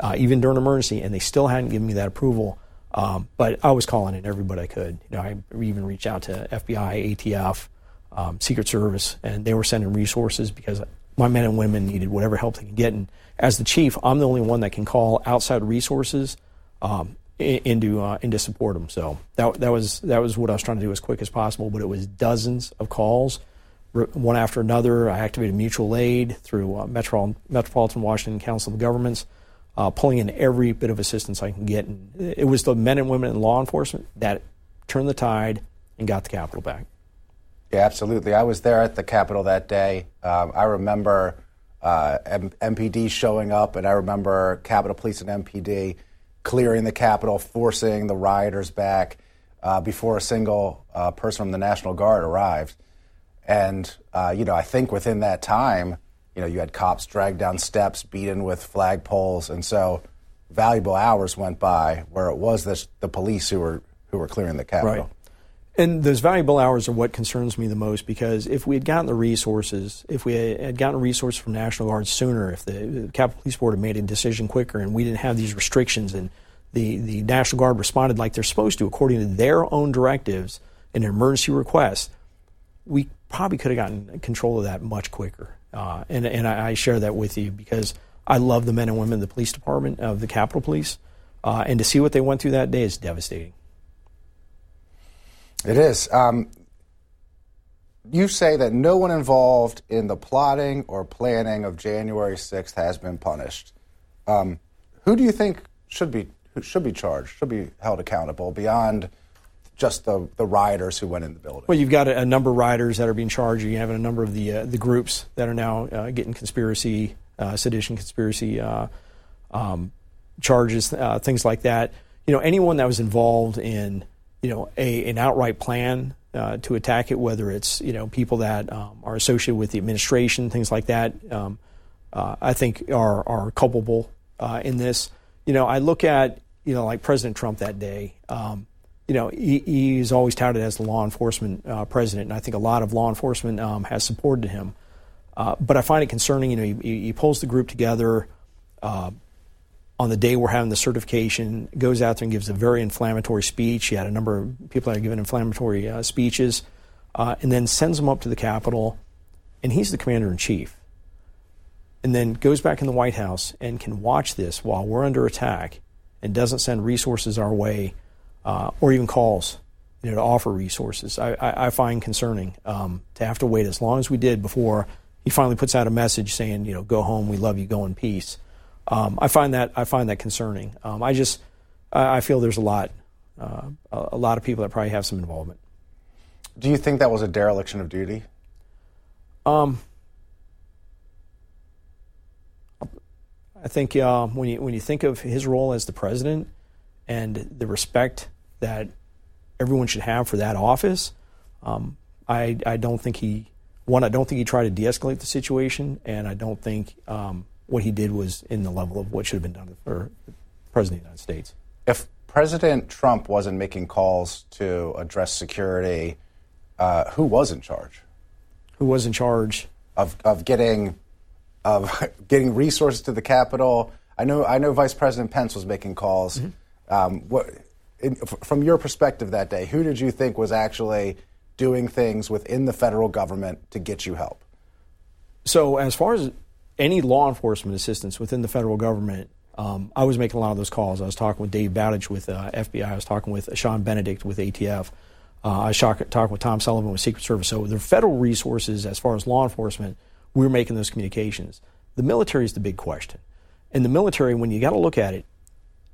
uh, even during emergency, and they still hadn't given me that approval. Um, but I was calling in everybody I could. You know, I even reached out to FBI, ATF, um, Secret Service, and they were sending resources because my men and women needed whatever help they could get. And as the chief, I'm the only one that can call outside resources. Um, into uh, into support them. So that that was that was what I was trying to do as quick as possible. But it was dozens of calls, one after another. I activated mutual aid through uh, Metro, Metropolitan Washington Council of Governments, uh, pulling in every bit of assistance I can get. And it was the men and women in law enforcement that turned the tide and got the Capitol back. Yeah, absolutely. I was there at the Capitol that day. Um, I remember uh, M- MPD showing up, and I remember Capitol Police and MPD clearing the Capitol, forcing the rioters back uh, before a single uh, person from the National Guard arrived. And, uh, you know, I think within that time, you know, you had cops dragged down steps, beaten with flagpoles. And so valuable hours went by where it was this, the police who were, who were clearing the Capitol. Right. And those valuable hours are what concerns me the most because if we had gotten the resources, if we had gotten resources from National Guard sooner, if the Capitol Police Board had made a decision quicker and we didn't have these restrictions and the, the National Guard responded like they're supposed to according to their own directives and emergency requests, we probably could have gotten control of that much quicker. Uh, and and I, I, share that with you because I love the men and women of the police department of the Capitol Police. Uh, and to see what they went through that day is devastating. It is. Um, you say that no one involved in the plotting or planning of January 6th has been punished. Um, who do you think should be should be charged, should be held accountable beyond just the, the rioters who went in the building? Well, you've got a, a number of rioters that are being charged. You have a number of the uh, the groups that are now uh, getting conspiracy, uh, sedition, conspiracy uh, um, charges, uh, things like that. You know, anyone that was involved in you know, a, an outright plan uh, to attack it, whether it's, you know, people that um, are associated with the administration, things like that, um, I think are, are culpable in this. You know, I look at, you know, like President Trump that day, um, you know, he, he's always touted as the law enforcement uh, president, and I think a lot of law enforcement um, has supported him. Uh, but I find it concerning, you know, he, he pulls the group together, uh, on the day we're having the certification, goes out there and gives a very inflammatory speech. He had a number of people that are giving inflammatory uh, speeches, uh, and then sends them up to the Capitol, and he's the commander in chief. And then goes back in the White House and can watch this while we're under attack and doesn't send resources our way uh, or even calls you know, to offer resources. I, I, I find concerning um, to have to wait as long as we did before he finally puts out a message saying, you know, go home, we love you, go in peace. Um, I find that I find that concerning. Um, I just I, I, feel there's a lot uh, a, lot of people that probably have some involvement. Do you think that was a dereliction of duty? Um, I think uh, when you when you think of his role as the president and the respect that everyone should have for that office. Um, I, I don't think he one. I don't think he tried to de-escalate the situation, and I don't think um, what he did was in the level of what should have been done for the president of the United States. If President Trump wasn't making calls to address security, uh, who was in charge? Who was in charge of of getting of getting resources to the Capitol? I know I know Vice President Pence was making calls. Mm-hmm. Um, what, in, from your perspective that day, who did you think was actually doing things within the federal government to get you help? So, as far as any law enforcement assistance within the federal government, um, I was making a lot of those calls. I was talking with Dave Bowdich with uh, FBI. I was talking with Sean Benedict with ATF. Uh, I was talking with Tom Sullivan with Secret Service. So the federal resources, as far as law enforcement, we we're making those communications. The military is the big question. And the military, when you got to look at it,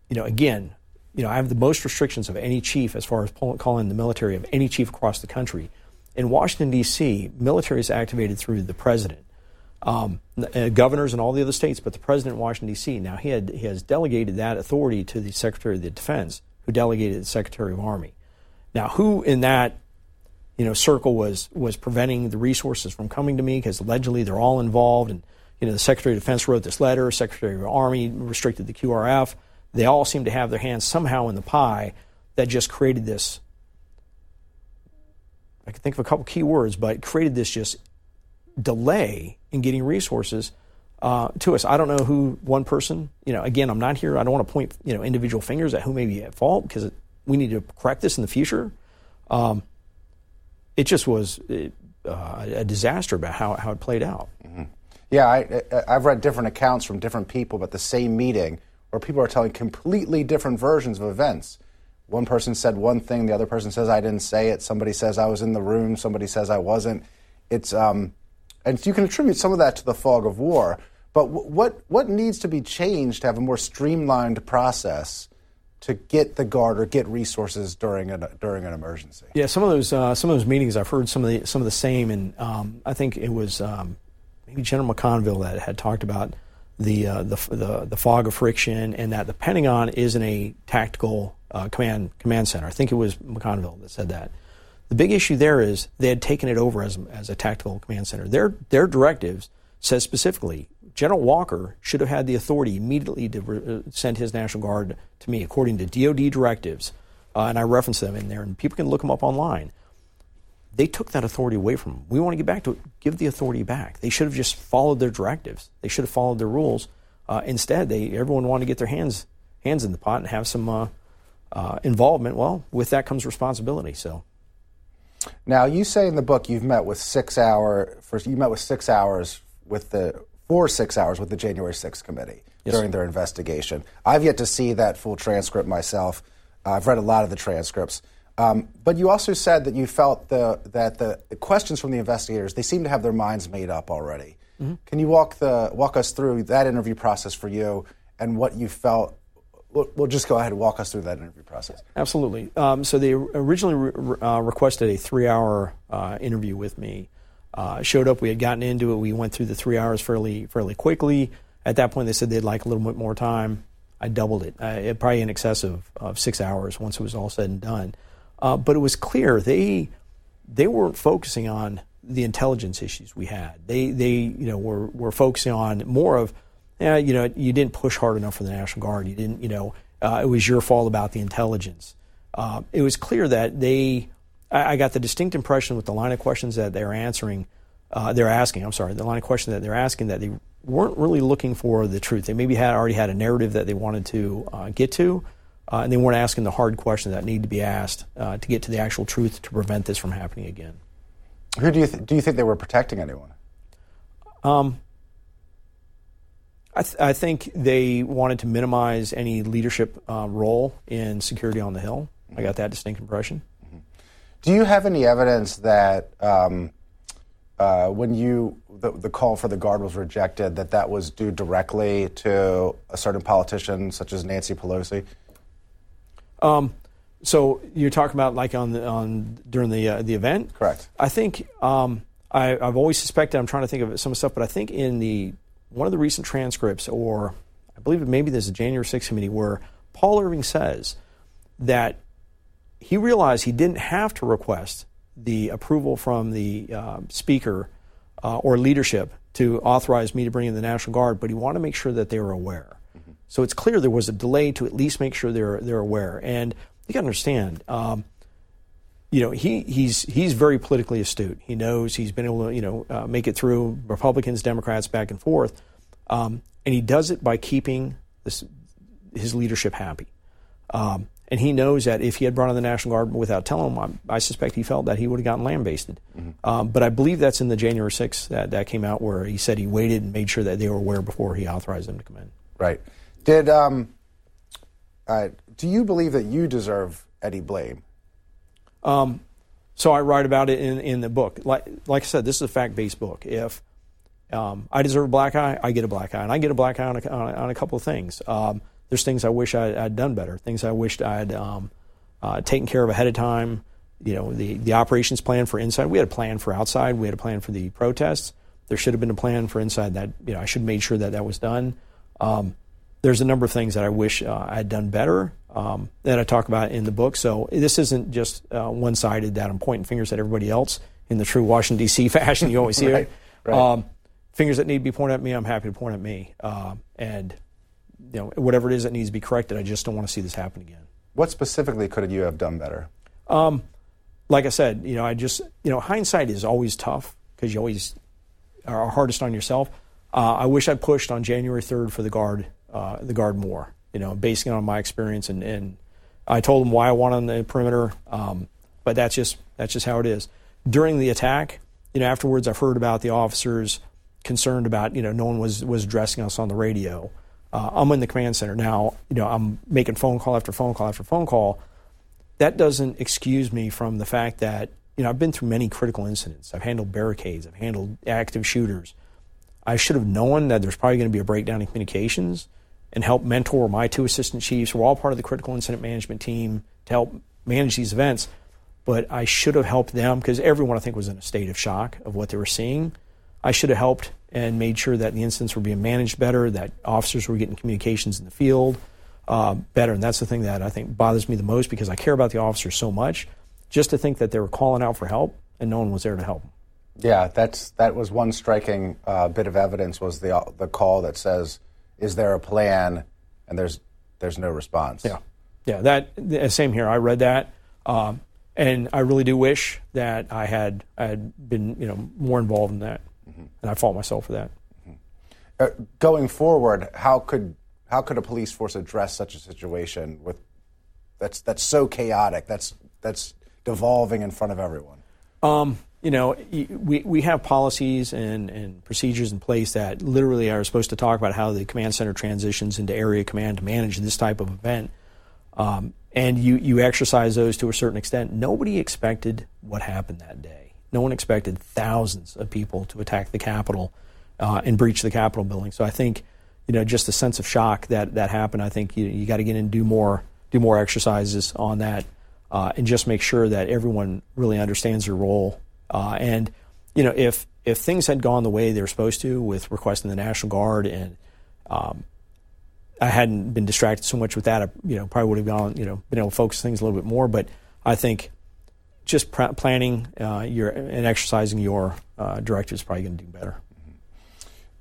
you know, again, you know, I have the most restrictions of any chief as far as calling the military of any chief across the country. In Washington, D.C., military is activated through the president um, uh, governors and all the other states, but the president in Washington, D.C. Now, he, had, he has delegated that authority to the Secretary of the Defense, who delegated the Secretary of Army. Now, who in that you know, circle was, was preventing the resources from coming to me because allegedly they're all involved. And, you know, the Secretary of Defense wrote this letter, Secretary of Army restricted the QRF. They all seem to have their hands somehow in the pie that just created this. I can think of a couple key words, but created this just delay in getting resources uh, to us. I don't know who one person, you know, again, I'm not here. I don't want to point, you know, individual fingers at who may be at fault because we need to correct this in the future. Um, it just was uh, a disaster about how, how it played out. Mm-hmm. Yeah, I, I've read different accounts from different people about the same meeting where people are telling completely different versions of events. One person said one thing, the other person says I didn't say it. Somebody says I was in the room, somebody says I wasn't. It's um, and you can attribute some of that to the fog of war. But what, what needs to be changed to have a more streamlined process to get the guard or get resources during an, during an emergency? Yeah, some of those uh, some of those meetings I've heard some of the some of the same, and um, I think it was um, maybe General McConville that had talked about the, uh, the, the the fog of friction, and that the Pentagon isn't a tactical uh, command command center. I think it was McConville that said that. The big issue there is they had taken it over as, as a tactical command center. Their, their directives says specifically General Walker should have had the authority immediately to re- uh, send his National Guard to me, according to DoD directives, uh, and I reference them in there, and people can look them up online. They took that authority away from them. We want to get back to it. Give the authority back. They should have just followed their directives. They should have followed their rules. Uh, instead, they everyone wanted to get their hands hands in the pot and have some uh, uh, involvement. Well, with that comes responsibility. So. Now, you say in the book you've met with six hour first. You met with six hours with the four six hours with the January 6th committee yes. during their investigation. I've yet to see that full transcript myself. I've read a lot of the transcripts. Um, but you also said that you felt the, that the, the, questions from the investigators they seem to have their minds made up already. Mm-hmm. Can you walk the walk us through that interview process for you and what you felt we'll, we'll, just go ahead and walk us through that interview process. Absolutely. Um, so they originally re- uh, requested a three-hour uh, interview with me. Uh, showed up. We had gotten into it. We went through the three hours fairly fairly quickly. At that point, they said they'd like a little bit more time. I doubled it, it probably in excess of, of, six hours once it was all said and done. Uh, but it was clear they they weren't focusing on the intelligence issues we had. They they you know were were focusing on more of yeah, you know, you didn't push hard enough for the National Guard. You didn't, you know, uh, it was your fault about the intelligence. Uh, it was clear that they, I, I, got the distinct impression with the line of questions that they're answering, uh, they're asking, I'm sorry, the line of questions that they're asking that they weren't really looking for the truth. They maybe had already had a narrative that they wanted to uh, get to, uh, and they weren't asking the hard questions that need to be asked uh, to get to the actual truth to prevent this from happening again. Who do you, th- do you think they were protecting anyone? Um, I, th- I, think they wanted to minimize any leadership uh, role in security on the Hill. Mm-hmm. I got that distinct impression. Mm-hmm. Do you have any evidence that um, uh, when you the, the, call for the guard was rejected, that that was due directly to a certain politician such as Nancy Pelosi? Um, so you're talking about like on the, on during the uh, the event? Correct. I think um, I, have always suspected. I'm trying to think of some stuff, but I think in the one of the recent transcripts, or I believe maybe there's a January 6th committee, where Paul Irving says that he realized he didn't have to request the approval from the uh, speaker uh, or leadership to authorize me to bring in the National Guard, but he wanted to make sure that they were aware. So it's clear there was a delay to at least make sure they're they're aware. And you got to understand, um, you know, he he's he's very politically astute. He knows he's been able to you know uh, make it through Republicans, Democrats, back and forth, um, and he does it by keeping this, his leadership happy. Um, and he knows that if he had brought in the National Guard without telling him, I, I suspect he felt that he would have gotten lambasted. Mm-hmm. Um, but I believe that's in the January 6th that, that came out where he said he waited and made sure that they were aware before he authorized them to come in. Right. Did um, uh, do you believe that you deserve any blame? Um, so I write about it in, in the book. Like, like I said, this is a fact based book. If um, I deserve a black eye, I get a black eye, and I get a black eye on a, on on a couple of things. Um, there's things I wish I, had done better, things I wished I'd um, uh, taken care of ahead of time. You know, the, the operations plan for inside, we had a plan for outside, we had a plan for the protests. There should have been a plan for inside that, you know, I should have made sure that that was done. Um, there's a number of things that I wish uh, I had done better um, that I talk about in the book. So this isn't just uh, one sided that I'm pointing fingers at everybody else in the true Washington, D.C. fashion. You always see right. Right. Um, fingers that need to be pointed at me, I'm happy to point at me. Uh, and you know, whatever it is that needs to be corrected, I just don't want to see this happen again. What specifically could you have done better? Um, like I said, you know, I just, you know, hindsight is always tough because you always are hardest on yourself. Uh, I wish I'd pushed on January 3rd for the guard, uh, the guard more, you know, basing it on my experience. And, and I told them why I want on the perimeter, um, but that's just, that's just how it is. During the attack, you know, afterwards I've heard about the officers concerned about, you know, no one was, was addressing us on the radio. Uh, I'm in the command center now. You know, I'm making phone call after phone call after phone call. That doesn't excuse me from the fact that you know I've been through many critical incidents. I've handled barricades. I've handled active shooters. I should have known that there's probably going to be a breakdown in communications and help mentor my two assistant chiefs. We're all part of the critical incident management team to help manage these events. But I should have helped them because everyone I think was in a state of shock of what they were seeing. I should have helped and made sure that the incidents were being managed better, that officers were getting communications in the field uh, better. And that's the thing that I think bothers me the most because I care about the officers so much. Just to think that they were calling out for help and no one was there to help. Yeah, that's that was one striking uh, bit of evidence was the the call that says, "Is there a plan?" and there's there's no response. Yeah, yeah. That same here. I read that. Um, and I really do wish that I had I had been you know more involved in that mm-hmm. and I fault myself for that. Mm-hmm. Uh, going forward, how could how could a police force address such a situation with that's that's so chaotic, that's that's devolving in front of everyone? Um, you know, we, we have policies and, and procedures in place that literally are supposed to talk about how the command center transitions into area command to manage this type of event. Um, and you, you exercise those to a certain extent. Nobody expected what happened that day. No one expected thousands of people to attack the Capitol uh, and breach the Capitol building. So I think, you know, just the sense of shock that that happened. I think you, you got to get in and do more do more exercises on that, uh, and just make sure that everyone really understands their role. Uh, and you know, if if things had gone the way they were supposed to with requesting the National Guard and um, I hadn't been distracted so much with that, I, you know, probably would have gone, you know, been able to focus things a little bit more. But I think just pr- planning uh, your and exercising your uh, directives is probably going to do better.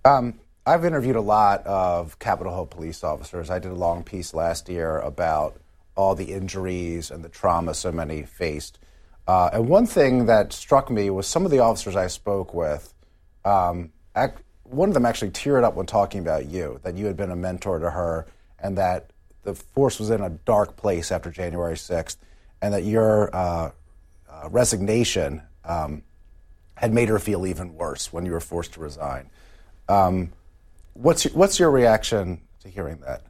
Um, I've interviewed a lot of Capitol Hill police officers. I did a long piece last year about all the injuries and the trauma so many faced. Uh, and one thing that struck me was some of the officers I spoke with. Um, one of them actually teared up when talking about you, that you had been a mentor to her, and that the force was in a dark place after January 6th, and that your uh, uh, resignation um, had made her feel even worse when you were forced to resign. Um, what's your, what's your reaction to hearing that?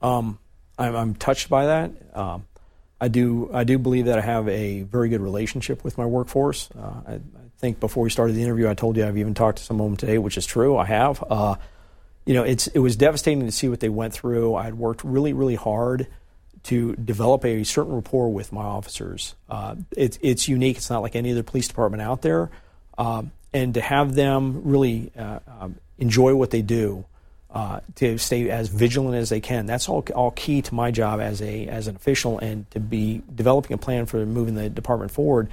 Um, I'm, I'm, touched by that. I do I do believe that I have a very good relationship with my workforce. Uh, I, I, think before we started the interview, I told you I've even talked to some of them today, which is true. I have. Uh, you know, it's it was devastating to see what they went through. I had worked really really hard to develop a certain rapport with my officers. Uh, it's, it's unique. It's not like any other police department out there. Um, and to have them really uh, um, enjoy what they do uh, to stay as vigilant as they can. That's all, all key to my job as a as an official and to be developing a plan for moving the department forward.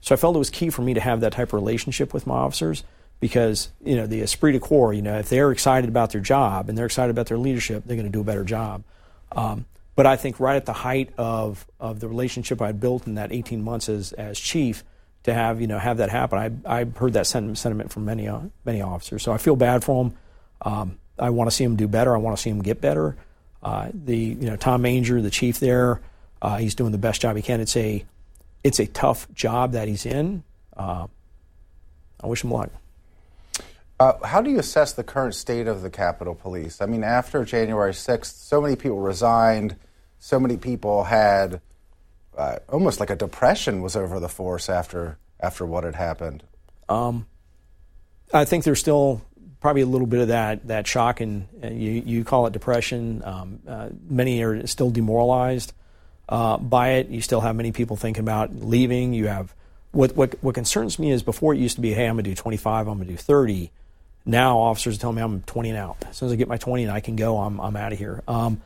So I felt it was key for me to have that type of relationship with my officers because you know the esprit de corps. You know, if they're excited about their job and they're excited about their leadership, they're going to do a better job. Um, but I think right at the height of of the relationship I built in that 18 months as as chief, to have you know have that happen, I I heard that sentiment from many uh, many officers. So I feel bad for them. Um, I want to see him do better. I want to see him get better. Uh, the you know Tom Manger, the chief there, uh, he's doing the best job he can. It's a it's a tough job that he's in. Uh, I wish him luck. Uh, how do you assess the current state of the Capitol Police? I mean, after January 6th, so many people resigned, so many people had uh, almost like a depression was over the force after after what had happened. Um, I think there's still probably a little bit of that that shock, and you you call it depression. Um, uh, many are still demoralized uh, by it. You still have many people thinking about leaving. You have what what what concerns me is before it used to be, hey, I'm gonna do 25, I'm gonna do 30. Now officers tell me I'm 20 and out. As soon as I get my 20 and I can go, I'm I'm out of here. Um,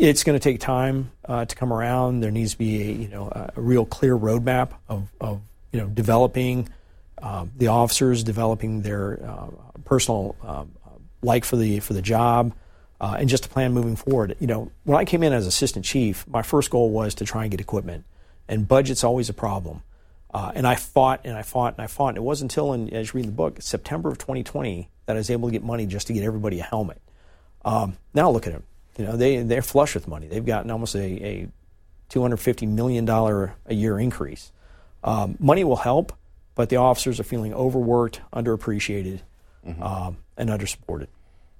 it's going to take time uh, to come around. There needs to be a you know a real clear roadmap of, of you know developing the officers, developing their uh, personal uh, like for the for the job, uh, and just a plan moving forward. You know, when I came in as assistant chief, my first goal was to try and get equipment, and budget's always a problem. Uh, and I fought and I fought and I fought. And it wasn't until, in, as you read the book, September of 2020 that I was able to get money just to get everybody a helmet. Um, now look at them. You know, they they're flush with money. They've gotten almost a, a 250 million dollar a year increase. Um, money will help, but the officers are feeling overworked, underappreciated, mm-hmm. um, and undersupported.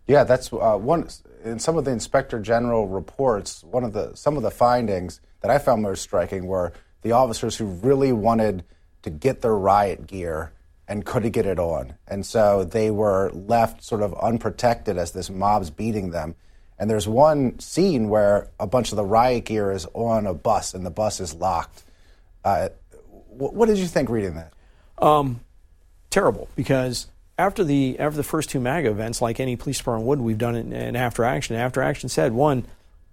Yeah, that's uh, one. In some of the inspector general reports, one of the some of the findings that I found most striking were the officers who really wanted to get their riot gear and couldn't get it on, and so they were left sort of unprotected as this mob's beating them. And there's one scene where a bunch of the riot gear is on a bus and the bus is locked. Uh, what, what, did you think reading that? Um, terrible, because after the after the first two MAGA events, like any police department would, we've done it in after action. After action said one,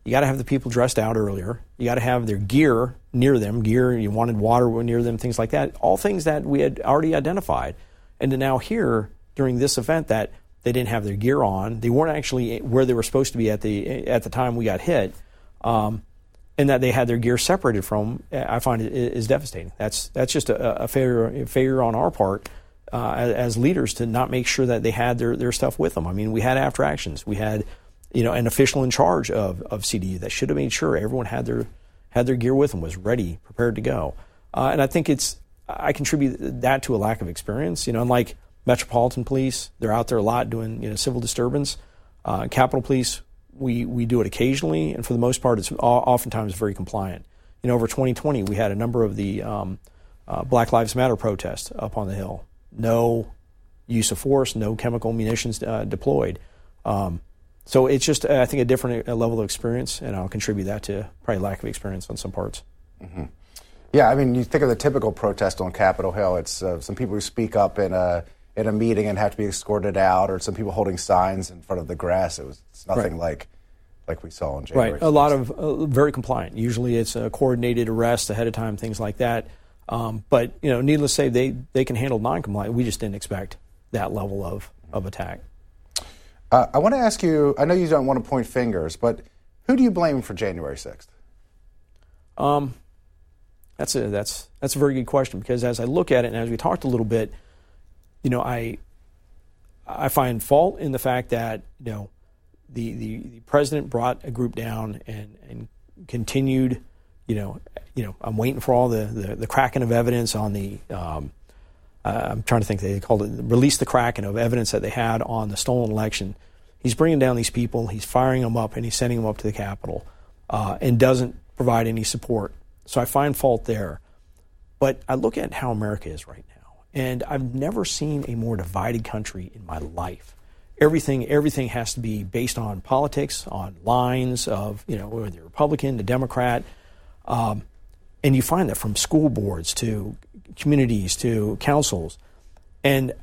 you got to have the people dressed out earlier. You got to have their gear near them. Gear you wanted water near them, things like that. All things that we had already identified, and to now hear during this event that they didn't have their gear on. They weren't actually where they were supposed to be at the at the time we got hit, um, and that they had their gear separated from. I find it is devastating. That's that's just a, a failure a failure on our part uh, as, as, leaders to not make sure that they had their, their stuff with them. I mean, we had after actions. We had you know an official in charge of of CDU that should have made sure everyone had their had their gear with them, was ready, prepared to go. Uh, and I think it's I contribute that to a lack of experience. You know, unlike Metropolitan Police, they're out there a lot doing you know civil disturbance. Uh, Capitol Police, we we do it occasionally, and for the most part, it's oftentimes very compliant. You know, over 2020, we had a number of the um, uh, Black Lives Matter protests up on the Hill. No use of force, no chemical munitions uh, deployed. Um, so it's just, I think, a different uh, level of experience, and I'll contribute that to probably lack of experience on some parts. Mm-hmm. Yeah, I mean, you think of the typical protest on Capitol Hill. It's uh, some people who speak up in a in a meeting and have to be escorted out, or some people holding signs in front of the grass. It was it's nothing right. like like we saw in January. Right, a lot of uh, very compliant. Usually, it's a coordinated arrest ahead of time, things like that. Um, but you know, needless to say, they they can handle non-compliant. We just didn't expect that level of of attack. Uh, I want to ask you. I know you don't want to point fingers, but who do you blame for January sixth? Um, that's a that's that's a very good question because as I look at it and as we talked a little bit you know, I I find fault in the fact that you know the the, the president brought a group down and and continued. You know, you know, I'm waiting for all the the, the cracking of evidence on the. Um, I'm trying to think. They called it release the kraken of evidence that they had on the stolen election. He's bringing down these people. He's firing them up, and he's sending them up to the Capitol, uh, and doesn't provide any support. So I find fault there. But I look at how America is right now. And I've never seen a more divided country in my life. Everything, everything has to be based on politics, on lines of, you know, whether you're Republican, the Democrat. Um, and you find that from school boards to communities to councils. And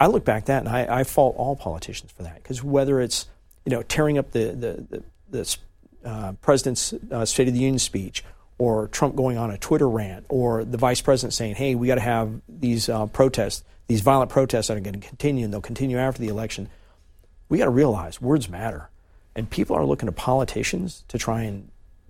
I look back at that and I, I fault all politicians for that because whether it's you know tearing up the the the, the uh, president's uh, State of the Union speech or Trump going on a Twitter rant or the vice president saying, "Hey, we got to have these uh, protests, these violent protests that are going to continue and they'll continue after the election." We got to realize words matter, and people are looking to politicians to try and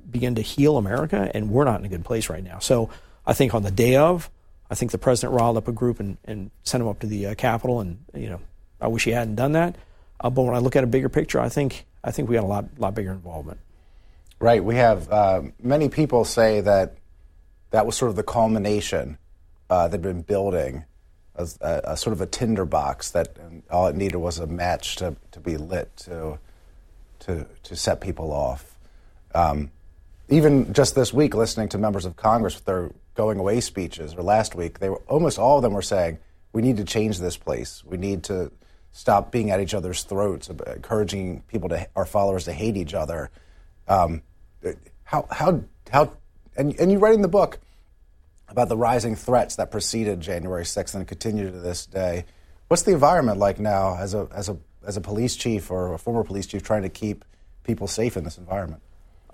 begin to heal America, and we're not in a good place right now. So I think on the day of, I think the president riled up a group and, and sent them up to the uh, Capitol, and you know, I wish he hadn't done that. Uh, but when I look at a bigger picture, I think I think we had a lot lot bigger involvement. Right. We have uh, many people say that that was sort of the culmination uh, they've been building, as a, a, sort of a tinderbox that all it needed was a match to, to be lit to to to set people off. Um, even just this week, listening to members of Congress with their going away speeches, or last week, they were almost all of them were saying, "We need to change this place. We need to stop being at each other's throats, encouraging people to our followers to hate each other." Um, how how how and and you write in the book about the rising threats that preceded January 6th and continue to this day. What's the environment like now as a as a as a police chief or a former police chief trying to keep people safe in this environment?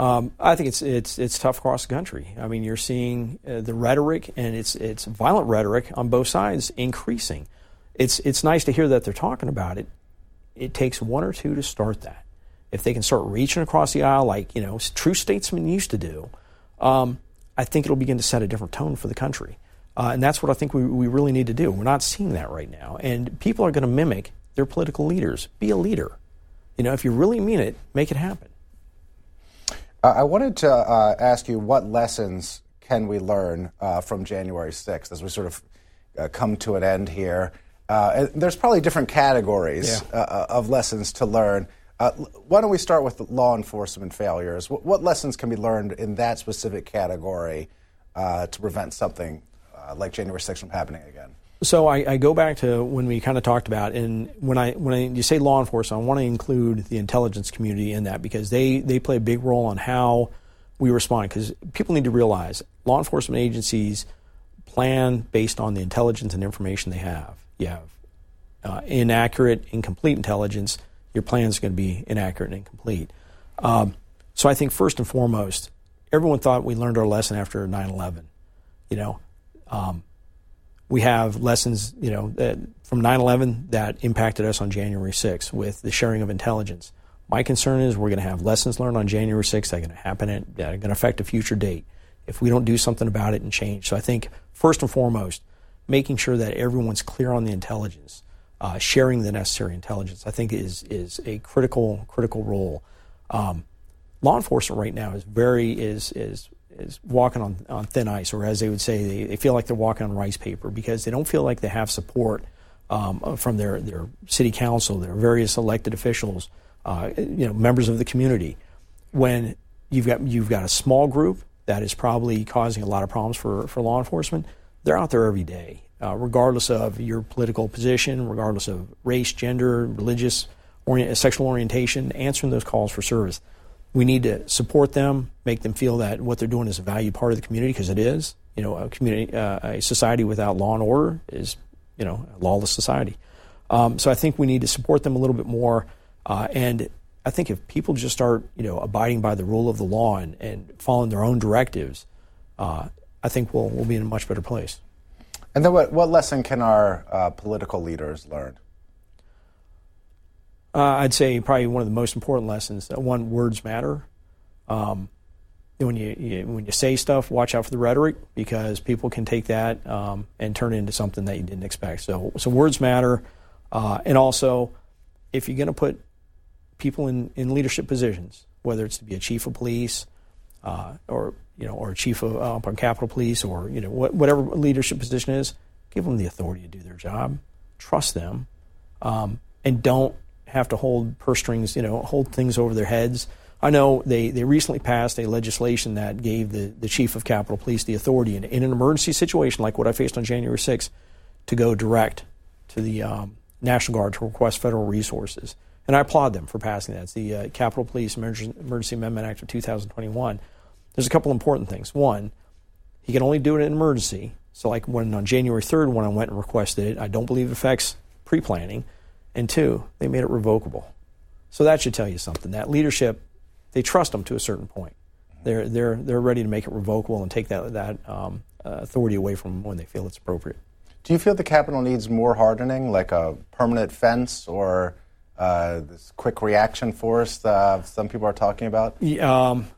Um, I think it's it's it's tough across the country. I mean, you're seeing uh, the rhetoric and it's it's violent rhetoric on both sides increasing. It's it's nice to hear that they're talking about it. It takes one or two to start that. If they can start reaching across the aisle like you know true statesmen used to do, um, I think it'll begin to set a different tone for the country. Uh, and that's what I think we, we really need to do. We're not seeing that right now. And people are going to mimic their political leaders. Be a leader. You know, if you really mean it, make it happen. Uh, I wanted to uh, ask you what lessons can we learn uh, from January 6th as we sort of uh, come to an end here. Uh, there's probably different categories yeah. Uh, of lessons to learn. Uh, why don't we start with law enforcement failures? What, what, lessons can be learned in that specific category uh, to prevent something uh, like January 6th from happening again? So I, I, go back to when we kind of talked about, and when I when I, you say law enforcement, I want to include the intelligence community in that because they they play a big role on how we respond. Because people need to realize law enforcement agencies plan based on the intelligence and information they have. You have uh, inaccurate, incomplete intelligence. Your plan is going to be inaccurate and incomplete. Um, so I think first and foremost, everyone thought we learned our lesson after 9/11. You know. Um, we have lessons, you know, that from 9/11 that impacted us on January 6th with the sharing of intelligence. My concern is we're going to have lessons learned on January 6th that are going to happen at, that are going to affect a future date if we don't do something about it and change. So I think first and foremost, making sure that everyone's clear on the intelligence, uh, sharing the necessary intelligence, I think is is a critical critical role. Um, law enforcement right now is very is is is walking on, on thin ice, or as they would say, they, they feel like they're walking on rice paper because they don't feel like they have support um, from their, their city council, their various elected officials, uh, you know, members of the community. When you've got you've got a small group that is probably causing a lot of problems for, for law enforcement, they're out there every day, uh, regardless of your political position, regardless of race, gender, religious, orient, sexual orientation, answering those calls for service we need to support them, make them feel that what they're doing is a valued part of the community because it is. You know, a community, uh, a society without law and order is, you know, a lawless society. Um, so I think we need to support them a little bit more. Uh, and I think if people just start, you know, abiding by the rule of the law and, and following their own directives, uh, I think we'll, we'll be in a much better place. And then what, what lesson can our uh, political leaders learn? Uh, I'd say probably one of the most important lessons. that one, words matter. Um, when you, you, when you say stuff, watch out for the rhetoric because people can take that um, and turn it into something that you didn't expect. So, so words matter, uh, and also if you're going to put people in, in leadership positions, whether it's to be a chief of police uh, or you know or chief of uh, on Capitol Police or you know what, whatever leadership position is, give them the authority to do their job, trust them, um, and don't have to hold purse strings, you know, hold things over their heads. I know they, they recently passed a legislation that gave the, the chief of Capitol Police the authority in, in an emergency situation like what I faced on January 6th to go direct to the um, National Guard to request federal resources. And I applaud them for passing that. It's the uh, Capitol Police Emergency Amendment Act of 2021. There's a couple important things. One, he can only do it in an emergency. So, like when on January 3rd, when I went and requested it, I don't believe it affects pre planning, and two, they made it revocable. So that should tell you something. That leadership, they trust them to a certain point. They're, they're, they're ready to make it revocable and take that, that um, uh, authority away from them when they feel it's appropriate. Do you feel the Capitol needs more hardening, like a permanent fence or uh, this quick reaction force that some people are talking about? Yeah, um,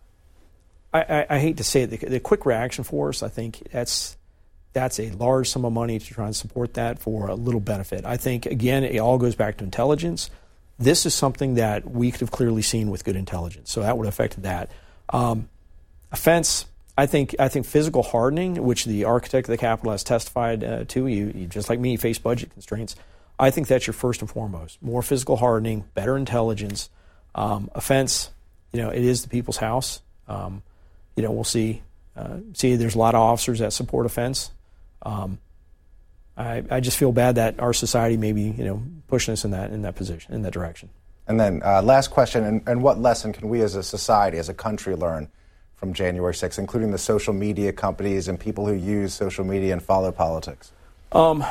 I, I, I, hate to say it, the, the, quick reaction force, I think that's that's a large sum of money to try and support that for a little benefit. I think, again, it all goes back to intelligence. This is something that we could have clearly seen with good intelligence, so that would have affected that. Um, offense, I think I think physical hardening, which the architect of the Capitol has testified uh, to, you, you, just like me face budget constraints. I think that's your first and foremost. More physical hardening, better intelligence. Um, offense, you know, it is the people's house. Um, you know, we'll see. Uh, see, there's a lot of officers that support offense. Um, I, I just feel bad that our society may be, you know, pushing us in that in that position, in that direction. And then, uh, last question: and, and what lesson can we, as a society, as a country, learn from January 6th, including the social media companies and people who use social media and follow politics? Um,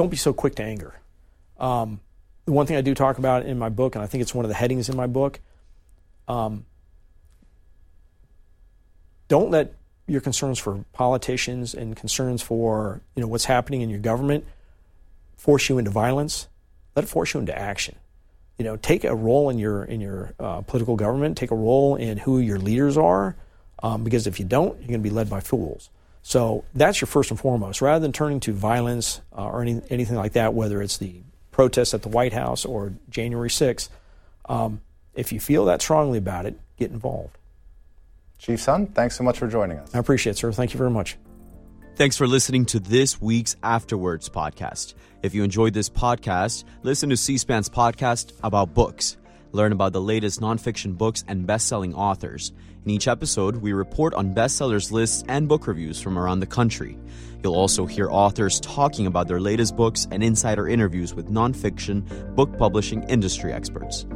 don't be so quick to anger. Um, the one thing I do talk about in my book, and I think it's one of the headings in my book, um, don't let your concerns for politicians and concerns for you know what's happening in your government force you into violence. Let it force you into action you know, take a role in your in your uh, political government. Take a role in who your leaders are, um, because if you don't, you're going to be led by fools. So that's your first and foremost. Rather than turning to violence uh, or any, anything like that, whether it's the protests at the White House or January 6th, um, if you feel that strongly about it, get involved. Chief Sund, thanks so much for joining us. I appreciate it, sir. Thank you very much. Thanks for listening to this week's After Words podcast. If you enjoyed this podcast, listen to C SPAN's podcast about books. Learn about the latest nonfiction books and best selling authors. In each episode, we report on bestsellers lists and book reviews from around the country. You'll also hear authors talking about their latest books and insider interviews with nonfiction book publishing industry experts.